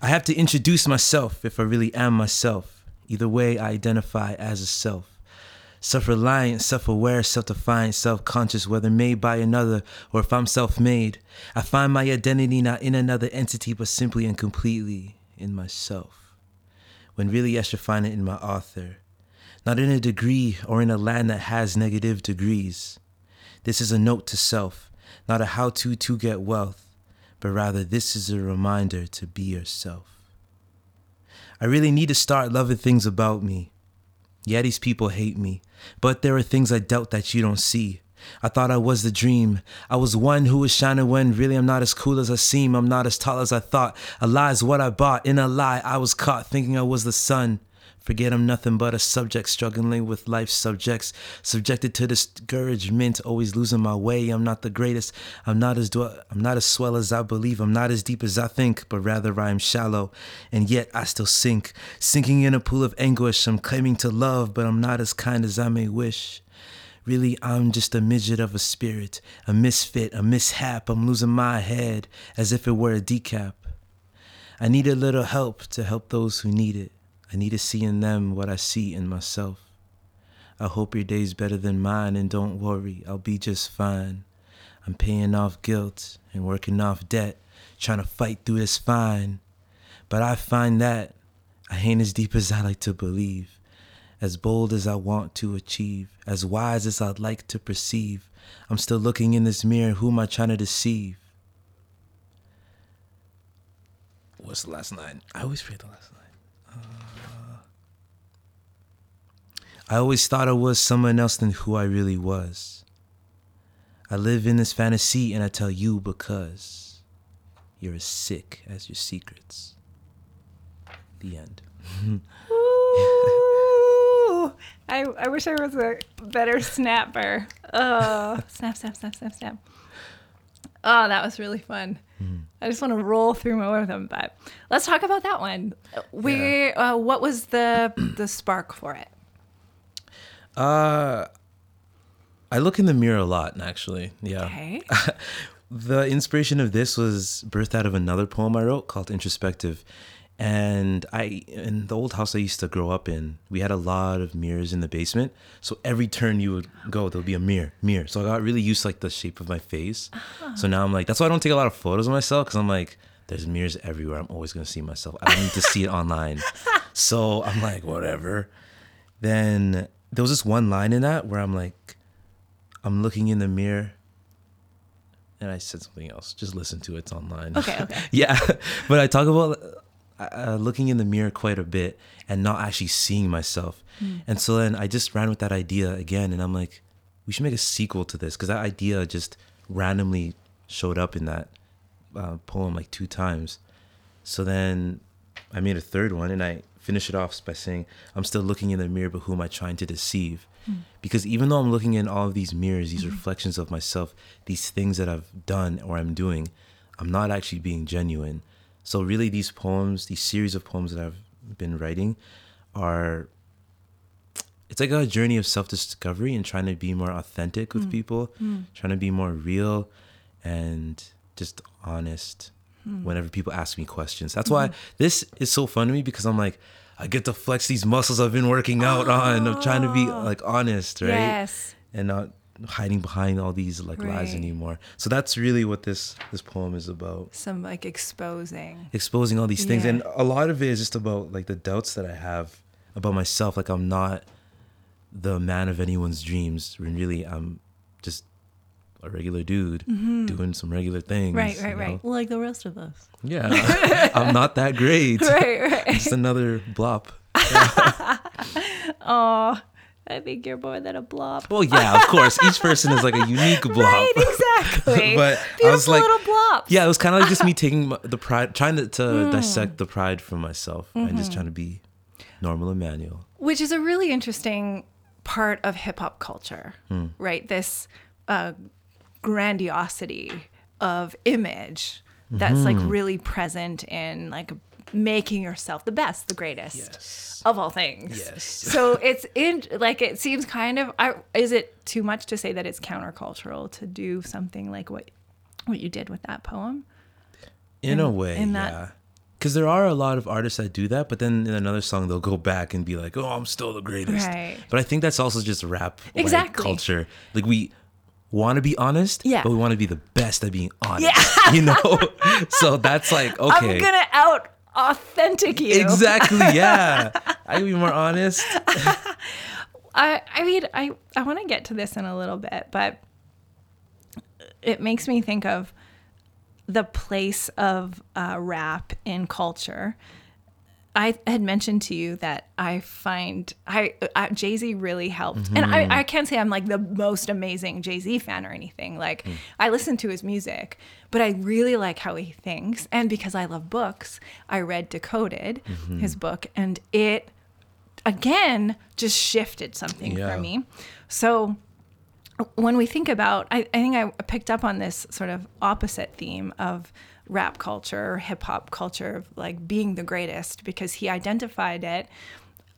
I have to introduce myself if I really am myself. Either way, I identify as a self. Self reliant, self aware, self defined, self conscious, whether made by another or if I'm self made. I find my identity not in another entity, but simply and completely in myself. When really I should find it in my author, not in a degree or in a land that has negative degrees. This is a note to self, not a how to to get wealth, but rather this is a reminder to be yourself. I really need to start loving things about me. Yeah, these people hate me, but there are things I doubt that you don't see. I thought I was the dream. I was one who was shining when really I'm not as cool as I seem. I'm not as tall as I thought. A lie is what I bought. In a lie, I was caught thinking I was the sun. Forget I'm nothing but a subject struggling with life's subjects, subjected to discouragement, always losing my way. I'm not the greatest. I'm not as do- I'm not as swell as I believe. I'm not as deep as I think, but rather I am shallow, and yet I still sink, sinking in a pool of anguish. I'm claiming to love, but I'm not as kind as I may wish. Really, I'm just a midget of a spirit, a misfit, a mishap. I'm losing my head as if it were a decap. I need a little help to help those who need it. I need to see in them what I see in myself. I hope your day's better than mine, and don't worry, I'll be just fine. I'm paying off guilt and working off debt, trying to fight through this fine. But I find that I ain't as deep as I like to believe, as bold as I want to achieve, as wise as I'd like to perceive. I'm still looking in this mirror, who am I trying to deceive? What's the last line? I always forget the last line. I always thought I was someone else than who I really was. I live in this fantasy and I tell you because you're as sick as your secrets. The end. Ooh, I, I wish I was a better snapper. *laughs* Oh, snap, snap, snap, snap, snap. Oh, that was really fun. I just want to roll through more of them, but let's talk about that one. Where, uh, what was the the spark for it? Uh, I look in the mirror a lot, actually. Yeah. Okay. *laughs* the inspiration of this was birthed out of another poem I wrote called Introspective. And I, in the old house I used to grow up in, we had a lot of mirrors in the basement. So every turn you would go, there'll be a mirror, mirror. So I got really used to like the shape of my face. So now I'm like, that's why I don't take a lot of photos of myself because I'm like, there's mirrors everywhere. I'm always gonna see myself. I don't need to see it *laughs* online. So I'm like, whatever. Then there was this one line in that where I'm like, I'm looking in the mirror and I said something else. Just listen to it. It's online. Okay, okay. *laughs* yeah. *laughs* But I talk about uh, looking in the mirror quite a bit and not actually seeing myself. And so then I just ran with that idea again. And I'm like, we should make a sequel to this because that idea just randomly showed up in that uh, poem like two times. So then I made a third one and I finished it off by saying, I'm still looking in the mirror, but who am I trying to deceive? Hmm. Because even though I'm looking in all of these mirrors, these mm-hmm. reflections of myself, these things that I've done or I'm doing, I'm not actually being genuine. So really these poems, these series of poems that I've been writing are it's like a journey of self-discovery and trying to be more authentic with hmm. people, hmm. trying to be more real and just honest whenever people ask me questions. That's why mm-hmm. this is so fun to me because I'm like I get to flex these muscles I've been working out on I'm trying to be ah. like honest, right? Yes. And not hiding behind all these like lies anymore. So that's really what this this poem is about Some like exposing. exposing all these things Yeah. and a lot of it is just about like the doubts that i have about myself like i'm not the man of anyone's dreams when really i'm just a regular dude doing some regular things Mm-hmm. Right, right, you right. Like the rest of us. yeah *laughs* i'm not that great *laughs* Right, right. just another blop *laughs* Oh, I think you're more than a blob. well yeah of course each person is like a unique blop Right, exactly. But I was like- little blobs. yeah it was kind of like just me taking the pride trying to, to Hmm. dissect the pride from myself and Mm-hmm. just trying to be normal Emmanuel. which is a really interesting part of hip hop culture, Hmm. right? This uh, grandiosity of image that's like Mm-hmm. really present in like making yourself the best, the greatest Yes. of all things. Yes. so it's in like it seems kind of. I, is it too much to say that it's countercultural to do something like what what you did with that poem? In a way, in that- yeah. Because there are a lot of artists that do that, but then in another song they'll go back and be like, "Oh, I'm still the greatest." Right. But I think that's also just rap Exactly. culture. Like we want to be honest, Yeah. but we want to be the best at being honest. Yeah. You know, *laughs* so that's like *laughs* okay, I'm gonna out authentic you. exactly, *laughs* yeah. I can be more honest. I I mean I I want to get to this in a little bit, but it makes me think of the place of uh, rap in culture. I had mentioned to you that I find I, I Jay Z really helped, and I, mm-hmm. I can't say I'm like the most amazing Jay Z fan or anything. Like mm. I listen to his music, but I really like how he thinks, and because I love books, I read Decoded, mm-hmm. his book, and it again just shifted something Yeah. for me. So when we think about, I, I think I picked up on this sort of opposite theme of rap culture, hip hop culture, of like being the greatest, because he identified it.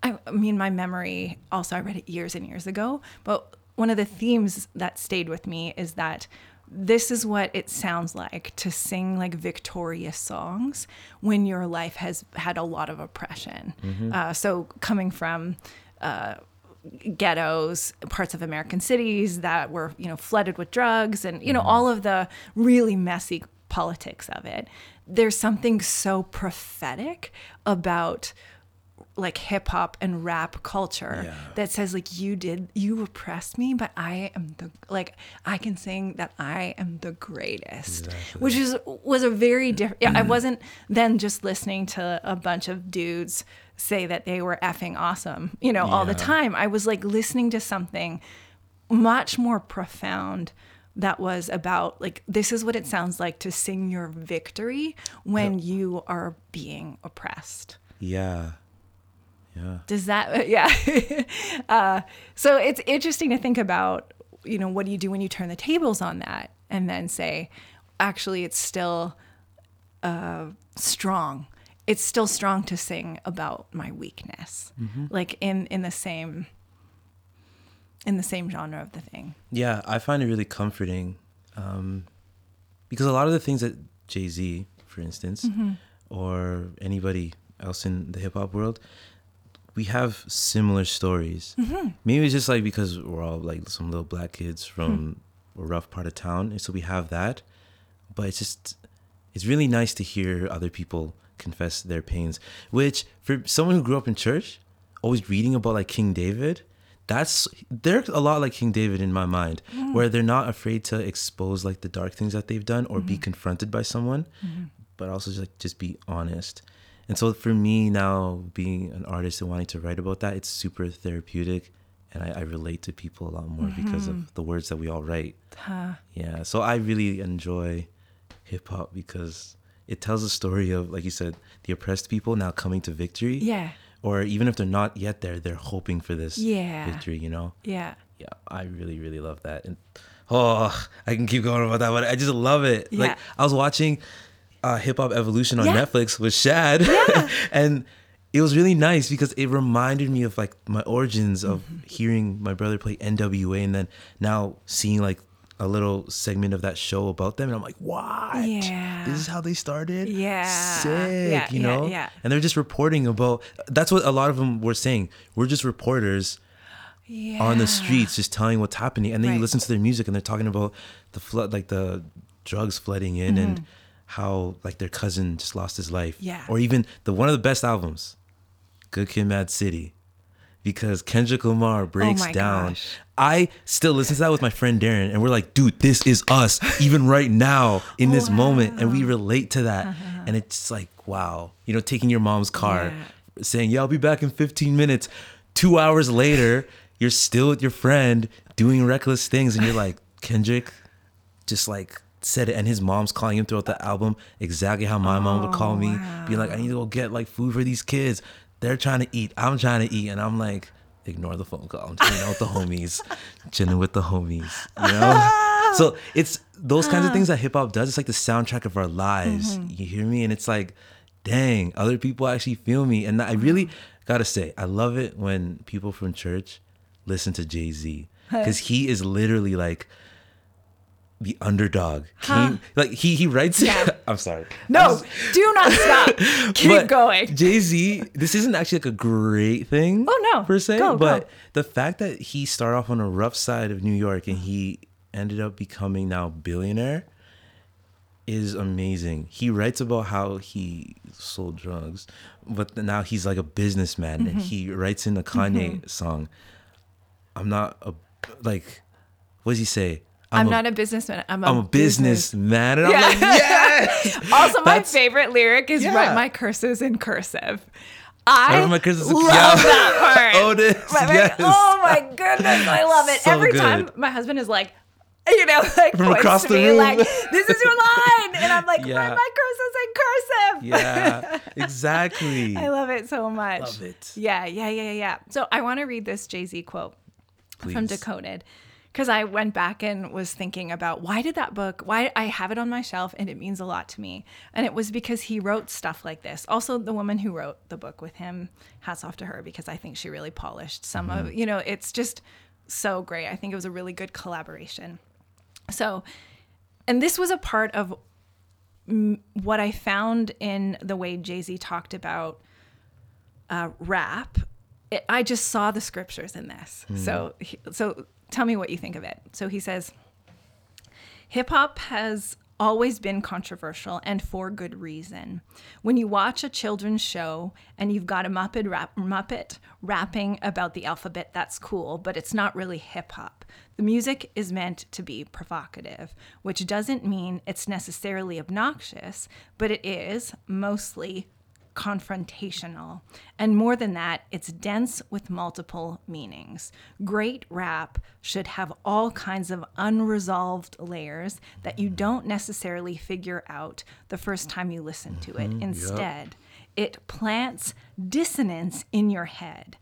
I, I mean, my memory also, I read it years and years ago, but one of the themes that stayed with me is that this is what it sounds like to sing like victorious songs when your life has had a lot of oppression. Uh, so coming from, uh, ghettos, parts of American cities that were, you know, flooded with drugs and, you know, all of the really messy politics of it. There's something so prophetic about like hip hop and rap culture Yeah. that says like you did you oppressed me but I am the like I can sing that I am the greatest Exactly. which is was a very different I mm. wasn't then just listening to a bunch of dudes say that they were effing awesome you know all the time I was like listening to something much more profound that was about like this is what it sounds like to sing your victory when you are being oppressed. Yeah, yeah. does that *laughs* yeah. *laughs* Uh, so it's interesting to think about you know what do you do when you turn the tables on that and then say actually it's still uh, strong. It's still strong to sing about my weakness. Like in in the same in the same genre of the thing Yeah, I find it really comforting um, because a lot of the things that Jay Z, for instance, Mm-hmm. or anybody else in the hip hop world, we have similar stories. Mm-hmm. Maybe it's just like because we're all like some little black kids from Hmm. a rough part of town, and so we have that. But it's just, it's really nice to hear other people confess their pains. Which for someone who grew up in church, always reading about like King David, that's they're a lot like King David in my mind, mm. where they're not afraid to expose like the dark things that they've done or be mm-hmm. confronted by someone, mm-hmm. but also just like just be honest. And so for me now, being an artist and wanting to write about that, it's super therapeutic, and I, I relate to people a lot more because of mm-hmm. the words that we all write. Yeah, so I really enjoy hip hop because it tells a story of, like you said, the oppressed people now coming to victory. Yeah. Or even if they're not yet there, they're hoping for this Yeah. victory, you know? yeah Yeah, I really, really love that. And oh, I can keep going about that, but I just love it. Yeah. Like I was watching uh, Hip Hop Evolution on Yeah. Netflix with Shad, Yeah. *laughs* and it was really nice because it reminded me of like my origins of Mm-hmm. hearing my brother play NWA, and then now seeing like a little segment of that show about them, and I'm like, what? Yeah. This is how they started. Yeah. sick. Yeah, you know. yeah. And they're just reporting about. That's what a lot of them were saying. We're just reporters yeah on the streets just telling what's happening and then you listen to their music and they're talking about the flood like the drugs flooding in and how like their cousin just lost his life Mm-hmm. Yeah. or even the one of the best albums good kid mad city because kendrick lamar oh breaks Oh down gosh. i still listen to that with my friend darren and we're like dude this is us *laughs* even right now in this oh, moment and we relate to that uh-huh. and it's like wow you know taking your mom's car Yeah. saying, Yeah, I'll be back in 15 minutes. Two hours later, *laughs* you're still with your friend doing reckless things, and you're like, *laughs* Kendrick just like said it. And his mom's calling him throughout the album exactly how my mom would call me, being like, I need to go oh, get like food for these kids. They're trying to eat. I'm trying to eat. And I'm like, ignore the phone call. I'm chilling out with the homies, *laughs* chilling with the homies, you know? So it's those kinds of things that hip hop does. It's like the soundtrack of our lives. Mm-hmm. You hear me? And it's like, dang, other people actually feel me. And I really mm-hmm. gotta say, I love it when people from church listen to Jay Z because *laughs* he is literally like the underdog. Came, like he he writes. Yeah. *laughs* I'm sorry. No, do not stop. *laughs* Keep going. Jay Z, this isn't actually like a great thing. Oh, no. per se. Go, but go. the fact that he started off on a rough side of New York and he ended up becoming now billionaire is amazing. He writes about how he sold drugs, but now he's like a businessman Mm-hmm. and he writes in a Kanye song. I'm not a like. What does he say? I'm, a- not a businessman. I'm a, I'm a businessman. And Yeah. I'm like, yes. *laughs* Also, my That's- favorite lyric is Yeah. write my curses in cursive. I, write my curses in- love that *laughs* part. Oh, Otis, My- my- yes. Oh my goodness, I love it. So Every good. time my husband is like, you know, *laughs* like From across the me room. like, this is your line, and I'm like, Yeah. write my curses in cursive. Yeah, exactly. I love it so much. Love it. Yeah, yeah, yeah, yeah. So I want to read this Jay Z quote from Please. Decoded because I went back and was thinking about why did that book, why I have it on my shelf and it means a lot to me. And it was because he wrote stuff like this. Also, the woman who wrote the book with him, hats off to her because I think she really polished some of, you know, it's just so great. I think it was a really good collaboration. So, and this was a part of mm, what I found in the way Jay Z talked about uh, rap. It, I just saw the scriptures in this. So, so tell me what you think of it. So he says, hip hop has always been controversial and for good reason. When you watch a children's show and you've got a Muppet rap, Muppet rapping about the alphabet, that's cool, but it's not really hip hop. The music is meant to be provocative, which doesn't mean it's necessarily obnoxious, but it is mostly confrontational. And more than that, it's dense with multiple meanings. Great rap should have all kinds of unresolved layers that you don't necessarily figure out the first time you listen to it. Mm-hmm. Instead, it plants dissonance in your head.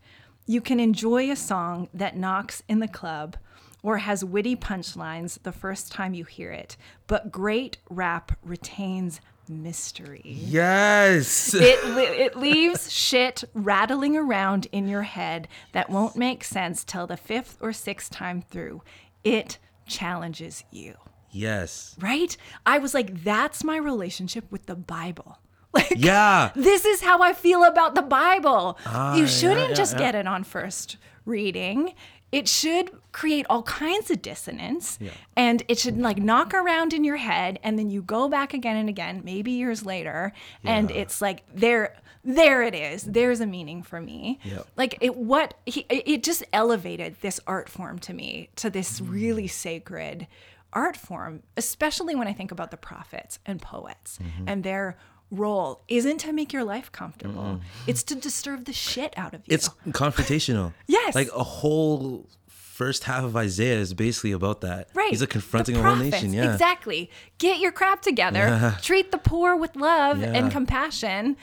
You can enjoy a song that knocks in the club or has witty punchlines the first time you hear it, but great rap retains mystery. Yes. It, *laughs* it leaves shit rattling around in your head that won't make sense till the fifth or sixth time through. It challenges you, yes. right? I was like, that's my relationship with the Bible. *laughs* Like, Yeah. this is how I feel about the Bible. Ah, you shouldn't yeah, just yeah. get it on first reading. It should create all kinds of dissonance and it should like knock around in your head and then you go back again and again, maybe years later, and it's like there there it is. There's a meaning for me. Yep. Like it what he it it just elevated this art form to me to this Mm. really sacred art form, especially when I think about the prophets and poets Mm-hmm. and their role isn't to make your life comfortable. It's to disturb the shit out of you. It's confrontational. *laughs* Yes. Like a whole first half of Isaiah is basically about that. right. He's like confronting The a whole nation. Yeah. Exactly. Get your crap together. *laughs* Treat the poor with love Yeah. and compassion.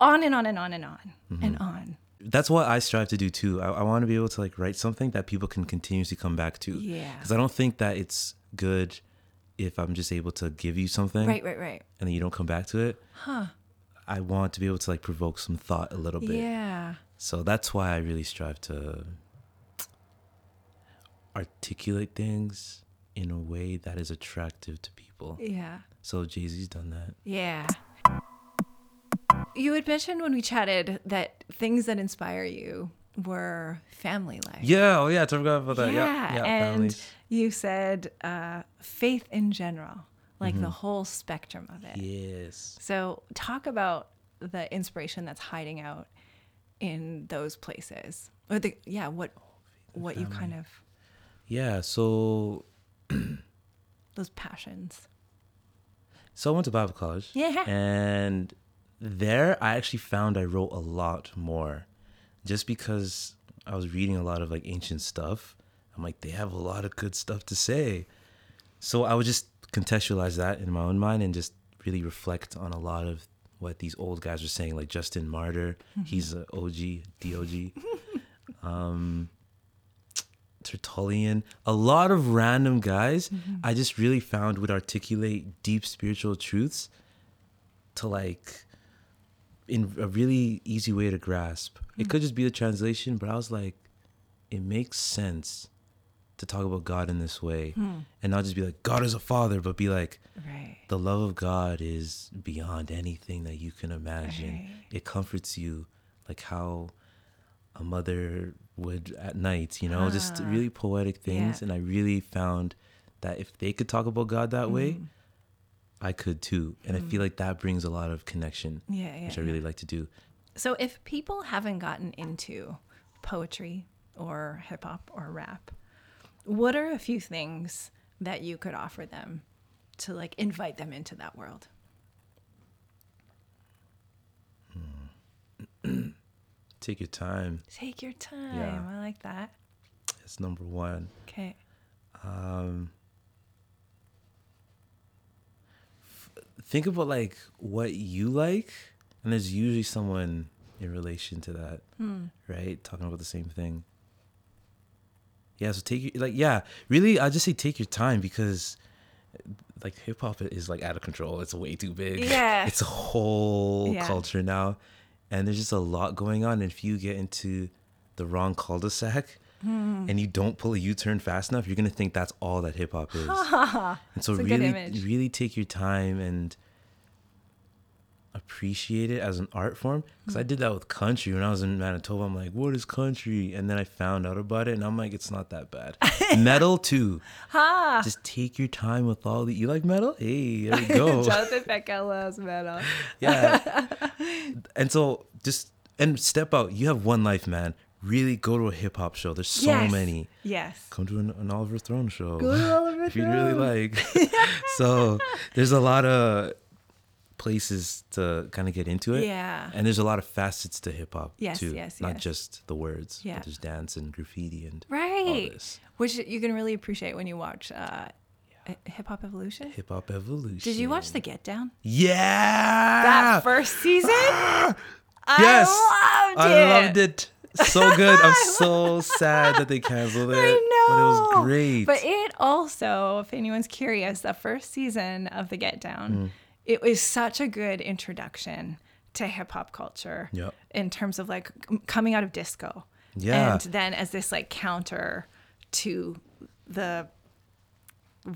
On and on and on and on Mm-hmm. and on. That's what I strive to do too. I, I want to be able to like write something that people can continuously come back to. Yeah. Because I don't think that it's good if I'm just able to give you something Right, right, right. and then you don't come back to it. Huh. I want to be able to like provoke some thought a little bit. Yeah. So that's why I really strive to articulate things in a way that is attractive to people. Yeah. So Jay Z's done that. Yeah. You had mentioned when we chatted that things that inspire you were family life. Yeah, oh yeah, I forgot about that. Yeah, Yeah, yeah, and families. You said uh, faith in general, like Mm-hmm. the whole spectrum of it. Yes. So, talk about the inspiration that's hiding out in those places, or the yeah, what what you kind of Yeah, so *clears throat* those passions. so I went to Bible college. Yeah. And there I actually found I wrote a lot more. Just because I was reading a lot of like ancient stuff. I'm like, they have a lot of good stuff to say. So I would just contextualize that in my own mind and just really reflect on a lot of what these old guys were saying, like Justin Martyr. Mm-hmm. He's a OG, DOG. *laughs* um, Tertullian, a lot of random guys mm-hmm. I just really found would articulate deep spiritual truths to like in a really easy way to grasp. It mm-hmm. could just be the translation, but I was like, it makes sense to talk about God in this way and not just be like, God is a father, but be like, Right. the love of God is beyond anything that you can imagine. Right. It comforts you like how a mother would at night, you know, just Ah. really poetic things. Yeah. And I really found that if they could talk about God that way, Mm. I could too. And I feel like that brings a lot of connection, Yeah, yeah. which I really like to do. So, if people haven't gotten into poetry or hip hop or rap, what are a few things that you could offer them to like invite them into that world? *clears throat* Take your time. Take your time. Yeah. I like that. That's number one. Okay. Um, f- think about like what you like, and there's usually someone in relation to that, right? Talking about the same thing. Yeah, so take your like yeah, really. I just say take your time because like hip hop is like out of control. It's way too big. Yeah. it's a whole Yeah. culture now, and there's just a lot going on. And if you get into the wrong cul-de-sac hmm. and you don't pull a U-turn fast enough, you're gonna think that's all that hip hop is. *laughs* and so It's a good really, really take your time and appreciate it as an art form. Because I Mm. did that with country when I was in Manitoba. I'm like, what is country? And then I found out about it, and I'm like, it's not that bad. *laughs* metal too. Ha! Just take your time with all the. You like metal? Hey, there you go. *laughs* Jonathan Peckel loves metal. yeah. *laughs* and so just and step out. You have one life, man. Really go to a hip hop show. There's so Yes. many. Yes. Come to an, an Oliver Throne show. Go to Oliver if you really like. so there's a lot of places to kind of get into it. Yeah. And there's a lot of facets to hip hop Yes, too. yes, Not yes. just the words. but Yeah. there's dance and graffiti and all Right. this. Which you can really appreciate when you watch uh, Hip Hop Evolution. Hip hop evolution. Did you watch The Get Down? Yeah. That first season? *gasps* yes. I loved it. I loved it. So good. I'm *laughs* so sad that they canceled it. I know. But it was great. But it also, if anyone's curious, the first season of The Get Down, Mm. It was such a good introduction to hip hop culture Yep. in terms of like coming out of disco. Yeah. And then as this like counter to the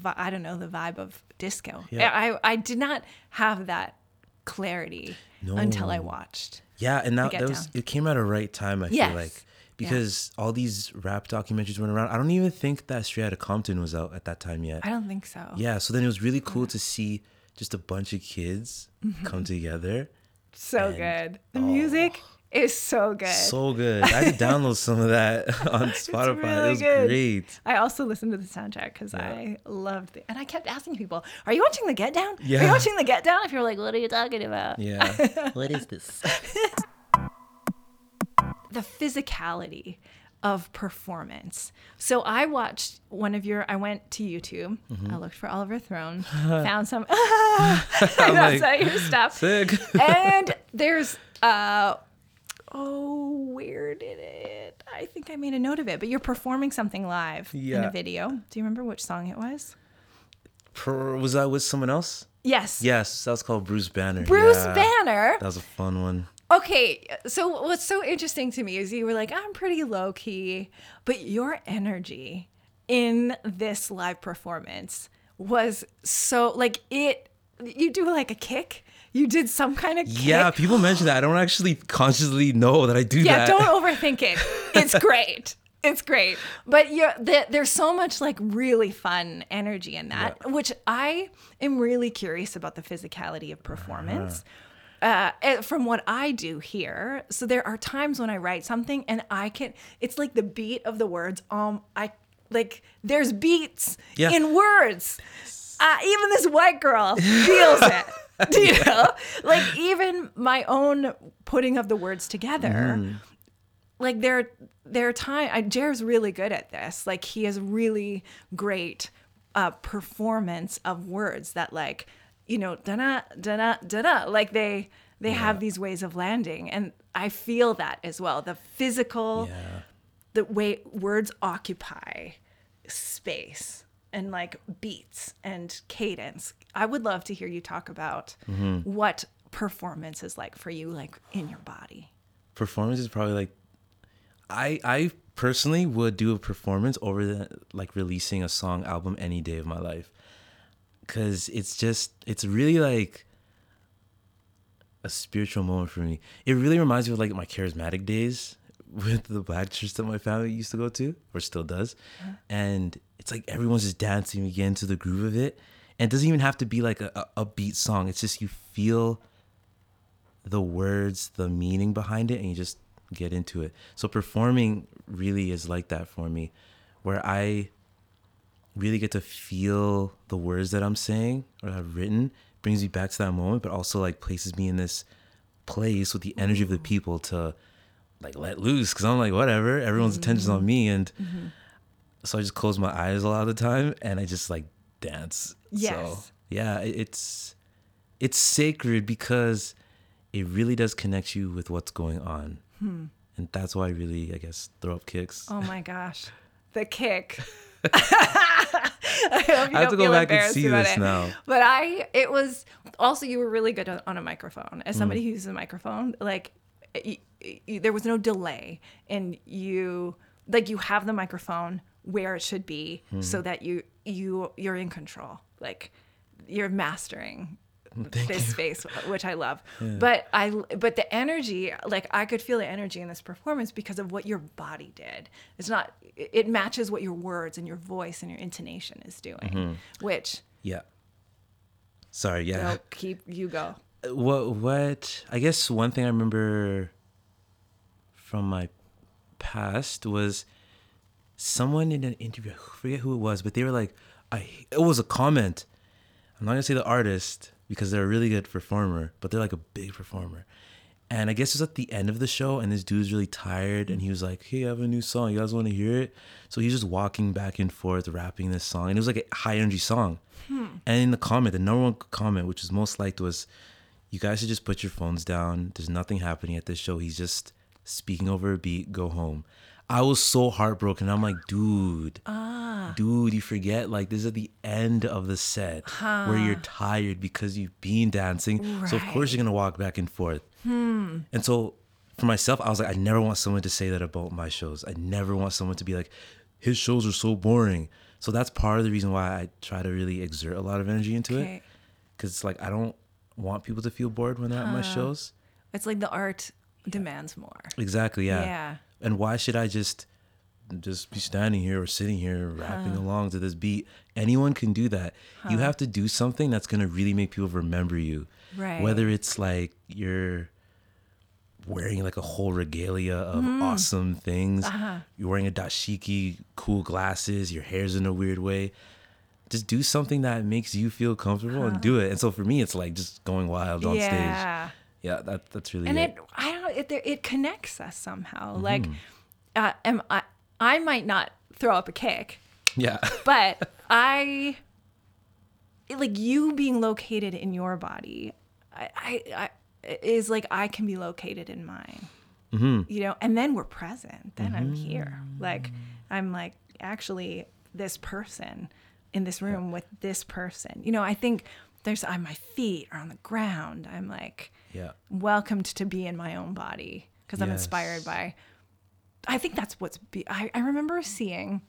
I don't know, the vibe of disco. Yeah. I I did not have that clarity until I watched. Yeah, and that, that was Down. it came at a right time. I Yes. feel like because all these rap documentaries went around. I don't even think that Straight Outta Compton was out at that time yet. I don't think so. Yeah, so then it was really cool to see just a bunch of kids Mm-hmm. come *laughs* together. So And- good. The music is so good. So good. I had to download *laughs* some of that *laughs* on Spotify. really it was good. great. I also listened to the soundtrack because I loved it. And I kept asking people, Are you watching The Get Down? Yeah. Are you watching The Get Down? If you're like, What are you talking about? Yeah. what is this? The physicality of performance. So I watched one of your, I went to YouTube, Mm-hmm. I looked for Oliver Throne, *laughs* found some, *laughs* *laughs* that's like, your stuff. Sick. and there's uh oh where did it i think i made a note of it but you're performing something live in a video do you remember which song it was Per- was that with someone else? yes Yes, that was called Bruce Banner. bruce Yeah, banner That was a fun one. Okay so what's so interesting to me is you were like i'm pretty low key but your energy in this live performance was so like it you do like a kick? You did some kind of kick. Yeah, people mention that. I don't actually consciously know that I do yeah that. don't *laughs* overthink it. It's great. It's great. But you the, there's so much like really fun energy in that which i am really curious about the physicality of performance uh-huh. Uh, from what I do here, so there are times when I write something and I can. It's like the beat of the words. Um, I like there's beats Yeah. in words. Uh, even this white girl feels it. Do *laughs* you know? Like even my own putting of the words together. Like there, there are time. I, Jer's really good at this. Like he has really great uh, performance of words that like you know da da da da da. Like they they have these ways of landing, and I feel that as well. The physical Yeah. the way words occupy space and like beats and cadence. I would love to hear you talk about Mm-hmm. what performance is like for you, like in your body? Performance is probably like, I I personally would do a performance over the like releasing a song album any day of my life, cause it's just it's really like a spiritual moment for me. It really reminds me of like my charismatic days *laughs* with the black church that my family used to go to or still does. And it's like everyone's just dancing, again to the groove of it. And it doesn't even have to be like a, a beat song. It's just you feel the words, the meaning behind it, and you just get into it. So performing really is like that for me, where I really get to feel the words that I'm saying or I've written, brings me back to that moment, but also like places me in this place with the energy of the people to like let loose because I'm like whatever, everyone's attention's on me, and so I just close my eyes a lot of the time and I just like dance. Yes. So yeah, it's it's sacred because it really does connect you with what's going on, hmm. and that's why I really I guess throw up kicks. Oh my gosh, the kick. *laughs* I, *laughs* I have to go back and see this it. now. But I, it was also you were really good on a microphone. As Mm. somebody who uses a microphone, like y y there was no delay, and you like you have the microphone where it should be, Hmm. so that you you you're in control. Like you're mastering Thank this you. space, which I love. But I, but the energy, like I could feel the energy in this performance because of what your body did. It's not, it matches what your words and your voice and your intonation is doing, Mm-hmm. which Yeah. Sorry, yeah. Keep you go. what what I guess one thing I remember from my past was someone in an interview. I forget who it was, but they were like, "I." It was a comment. I'm not gonna say the artist because they're a really good performer, but they're like a big performer. And I guess it's at the end of the show, and this dude's really tired, and he was like, "Hey, I have a new song. You guys want to hear it?" So he's just walking back and forth, rapping this song, and it was like a high energy song. Hmm. And in the comment, the number one comment, which was most liked, was, "You guys should just put your phones down. There's nothing happening at this show. He's just speaking over a beat. Go home." I was so heartbroken. I'm like, dude, ah. dude, you forget like this is at the end of the set where you're tired because you've been dancing. So of course you're gonna walk back and forth. Hmm. And so for myself, I was like, I never want someone to say that about my shows. I never want someone to be like, his shows are so boring. So that's part of the reason why I try to really exert a lot of energy into it. Because it's like I don't want people to feel bored when they're at my shows. It's like the art demands more. Exactly, yeah. Yeah. And why should I just just be standing here or sitting here rapping along to this beat? Anyone can do that. You have to do something that's gonna really make people remember you. Right. Whether it's like you're wearing like a whole regalia of Mm-hmm. awesome things, Uh-huh. you're wearing a dashiki, cool glasses, your hair's in a weird way. Just do something that makes you feel comfortable and do it. And so for me, it's like just going wild on stage. Yeah. Yeah, that that's really and it. it i don't it, it connects us somehow Mm-hmm. like uh, am I, I might not throw up a kick yeah. *laughs* but i like you being located in your body i i, I is like i can be located in mine Mm-hmm. you know and then we're present then i'm here like i'm like actually this person in this room with this person you know i think there's on my feet are on the ground i'm like Yeah. welcomed to be in my own body because I'm inspired by. I think that's what's. Be, I I remember seeing.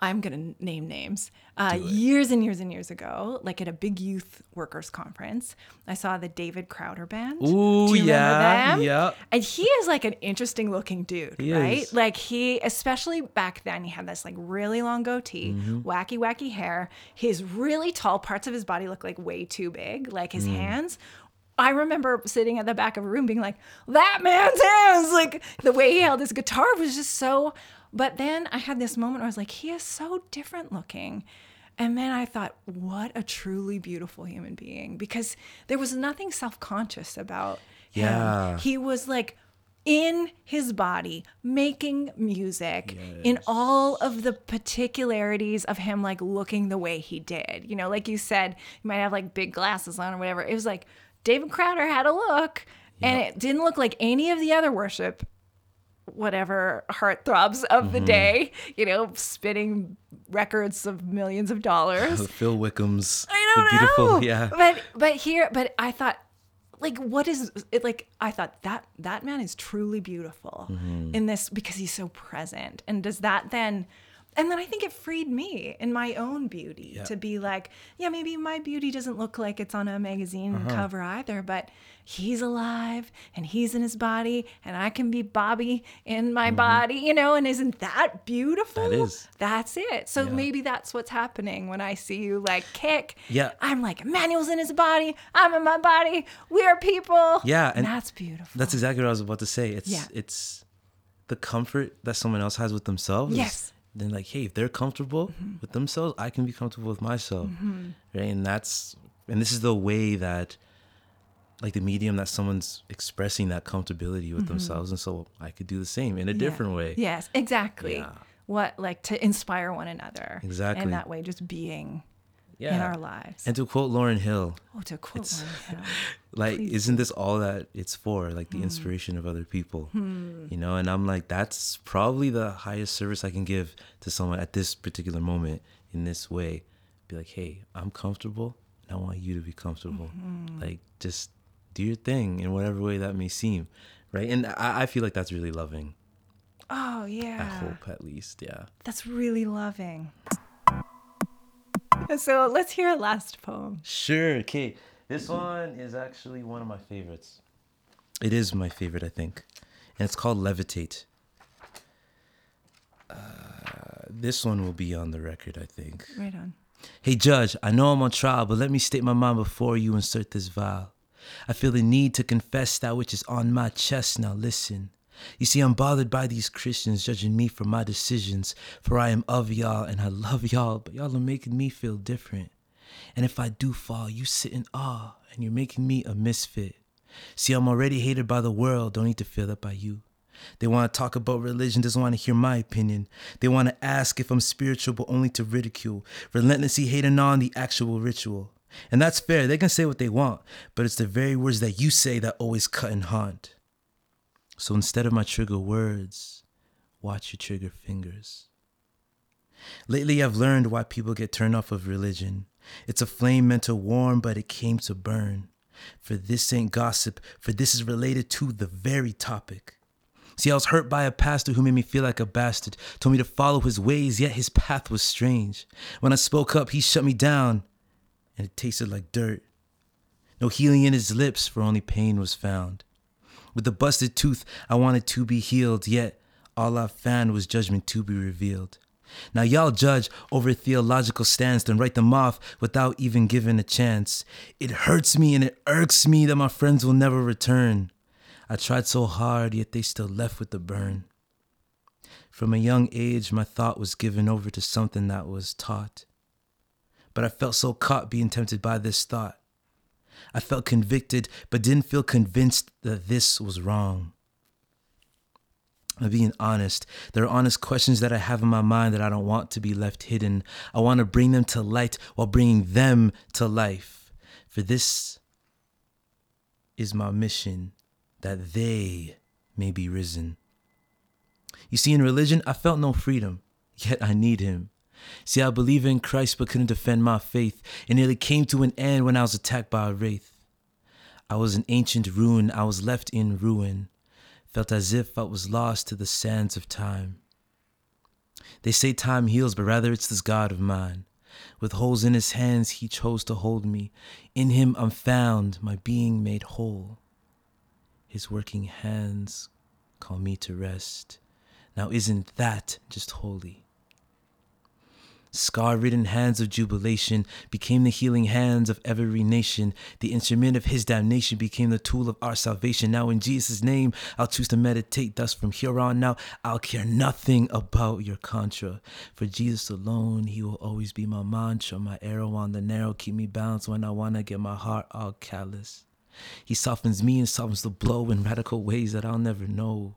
I'm gonna name names. Uh, years and years and years ago, like at a big youth workers conference, I saw the David Crowder band. Ooh, Do you remember yeah, them? yeah. And he is like an interesting looking dude, He right? is. Like he, especially back then, he had this like really long goatee, Mm-hmm. wacky, wacky hair. His really tall parts of his body look like way too big, like Mm. his hands. I remember sitting at the back of a room being like, that man's hands, like the way he held his guitar was just so. But then I had this moment where I was like, he is so different looking. And then I thought, what a truly beautiful human being because there was nothing self conscious about him. Yeah. He was like in his body making music in all of the particularities of him like looking the way he did. You know, like you said, you might have like big glasses on or whatever. It was like David Crowder had a look and it didn't look like any of the other worship whatever heartthrobs of the day, you know, spinning records of millions of dollars. *laughs* Phil Wickham's. I don't the beautiful, know. Yeah. But but here, but I thought like what is it like i thought that that man is truly beautiful Mm-hmm. in this because he's so present and does that then and then i think it freed me in my own beauty Yeah. to be like yeah maybe my beauty doesn't look like it's on a magazine Uh-huh. cover either but he's alive and he's in his body and i can be Bobbi in my body you know and isn't that beautiful Mm-hmm. That is. that's it so Yeah. maybe that's what's happening when i see you like kick Yeah. i'm like emmanuel's in his body i'm in my body we're people Yeah, and and that's beautiful That's exactly what I was about to say. It's Yeah. it's the comfort that someone else has with themselves. Yes. Then like, hey, if they're comfortable mm-hmm. with themselves, I can be comfortable with myself. Mm-hmm. Right. And that's and this is the way that like the medium that someone's expressing that comfortability with mm-hmm. themselves. And so I could do the same in a Yeah. different way. Yes, exactly. Yeah. What like to inspire one another. Exactly. And that way just being Yeah. in our lives. And to quote Lauryn Hill, oh, to quote Lauryn Hill. *laughs* like Please isn't this all that it's for like the hmm. inspiration of other people hmm. you know and i'm like that's probably the highest service i can give to someone at this particular moment in this way be like hey i'm comfortable and i want you to be comfortable mm-hmm. like just do your thing in whatever way that may seem right and i, I feel like that's really loving Oh yeah. i hope at least yeah That's really loving. *laughs* So let's hear a last poem. Sure. Okay. This one is actually one of my favorites. It is my favorite, I think. And it's called Levitate. Uh, this one will be on the record, I think. Right on. Hey, Judge, I know I'm on trial, but let me state my mind before you insert this vial. I feel the need to confess that which is on my chest. Now listen. You see, I'm bothered by these Christians judging me for my decisions, for I am of y'all and I love y'all, but y'all are making me feel different. And if I do fall, you sit in awe and you're making me a misfit. See, I'm already hated by the world, don't need to feel that by you. They want to talk about religion, doesn't want to hear my opinion. They want to ask if I'm spiritual, but only to ridicule. Relentlessly hating on the actual ritual. And that's fair, they can say what they want, but it's the very words that you say that always cut and haunt. So instead of my trigger words, watch your trigger fingers. Lately, I've learned why people get turned off of religion. It's a flame meant to warm, but it came to burn. For this ain't gossip, for this is related to the very topic. See, I was hurt by a pastor who made me feel like a bastard, told me to follow his ways, yet his path was strange. When I spoke up, he shut me down, and it tasted like dirt. No healing in his lips, for only pain was found. With a busted tooth, I wanted to be healed, yet all I found was judgment to be revealed. Now y'all judge over theological stance, then write them off without even giving a chance. It hurts me and it irks me that my friends will never return. I tried so hard, yet they still left with the burn. From a young age, my thought was given over to something that was taught. But I felt so caught being tempted by this thought. I felt convicted, but didn't feel convinced that this was wrong. I'm being honest. There are honest questions that I have in my mind that I don't want to be left hidden. I want to bring them to light while bringing them to life. For this is my mission that they may be risen. You see, in religion, I felt no freedom, yet I need Him. See, I believe in Christ but couldn't defend my faith. It nearly came to an end when I was attacked by a wraith. I was an ancient ruin, I was left in ruin. Felt as if I was lost to the sands of time. They say time heals, but rather it's this God of mine. With holes in his hands, he chose to hold me. In him I'm found, my being made whole. His working hands call me to rest. Now, isn't that just holy? Scar ridden hands of jubilation became the healing hands of every nation. The instrument of his damnation became the tool of our salvation. Now, in Jesus' name, I'll choose to meditate. Thus, from here on now, I'll care nothing about your contra. For Jesus alone, he will always be my mantra. My arrow on the narrow, keep me balanced when I want to get my heart all callous. He softens me and softens the blow in radical ways that I'll never know.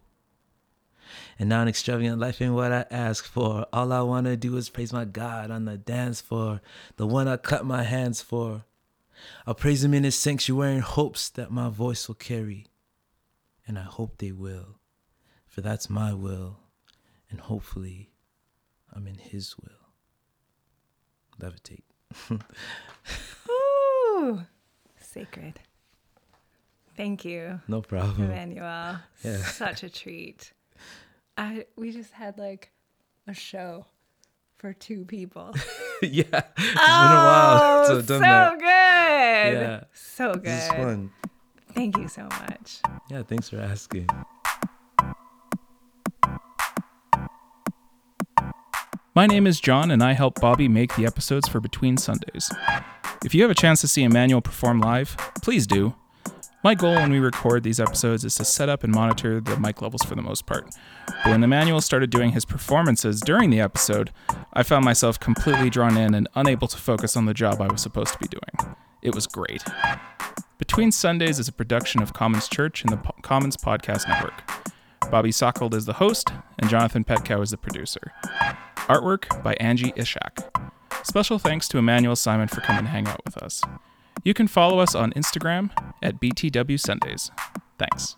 And now an extravagant life ain't what I ask for. All I wanna do is praise my God on the dance floor, the one I clap my hands for. I'll praise him in his sanctuary in hopes that my voice will carry. And I hope they will, for that's my will, and hopefully I'm in his will. Levitate. *laughs* Ooh, sacred. Thank you, No problem. Emmanuel. Yeah. Such a treat. I we just had like a show for two people. *laughs* yeah. It's been a oh, while. Oh, So I've so that. good. Yeah. So good. This is fun. Thank you so much. Yeah, thanks for asking. My name is John, and I help Bobbi make the episodes for Between Sundays. If you have a chance to see Emmanuel perform live, please do. My goal when we record these episodes is to set up and monitor the mic levels for the most part. But when Emmanuel started doing his performances during the episode, I found myself completely drawn in and unable to focus on the job I was supposed to be doing. It was great. Between Sundays is a production of Commons Church and the Commons Podcast Network. Bobbi Salkeld is the host, and Jonathan Petkow is the producer. Artwork by Angie Ishak. Special thanks to Emmanuel Simon for coming to hang out with us. You can follow us on Instagram at BTW Sundays. Thanks.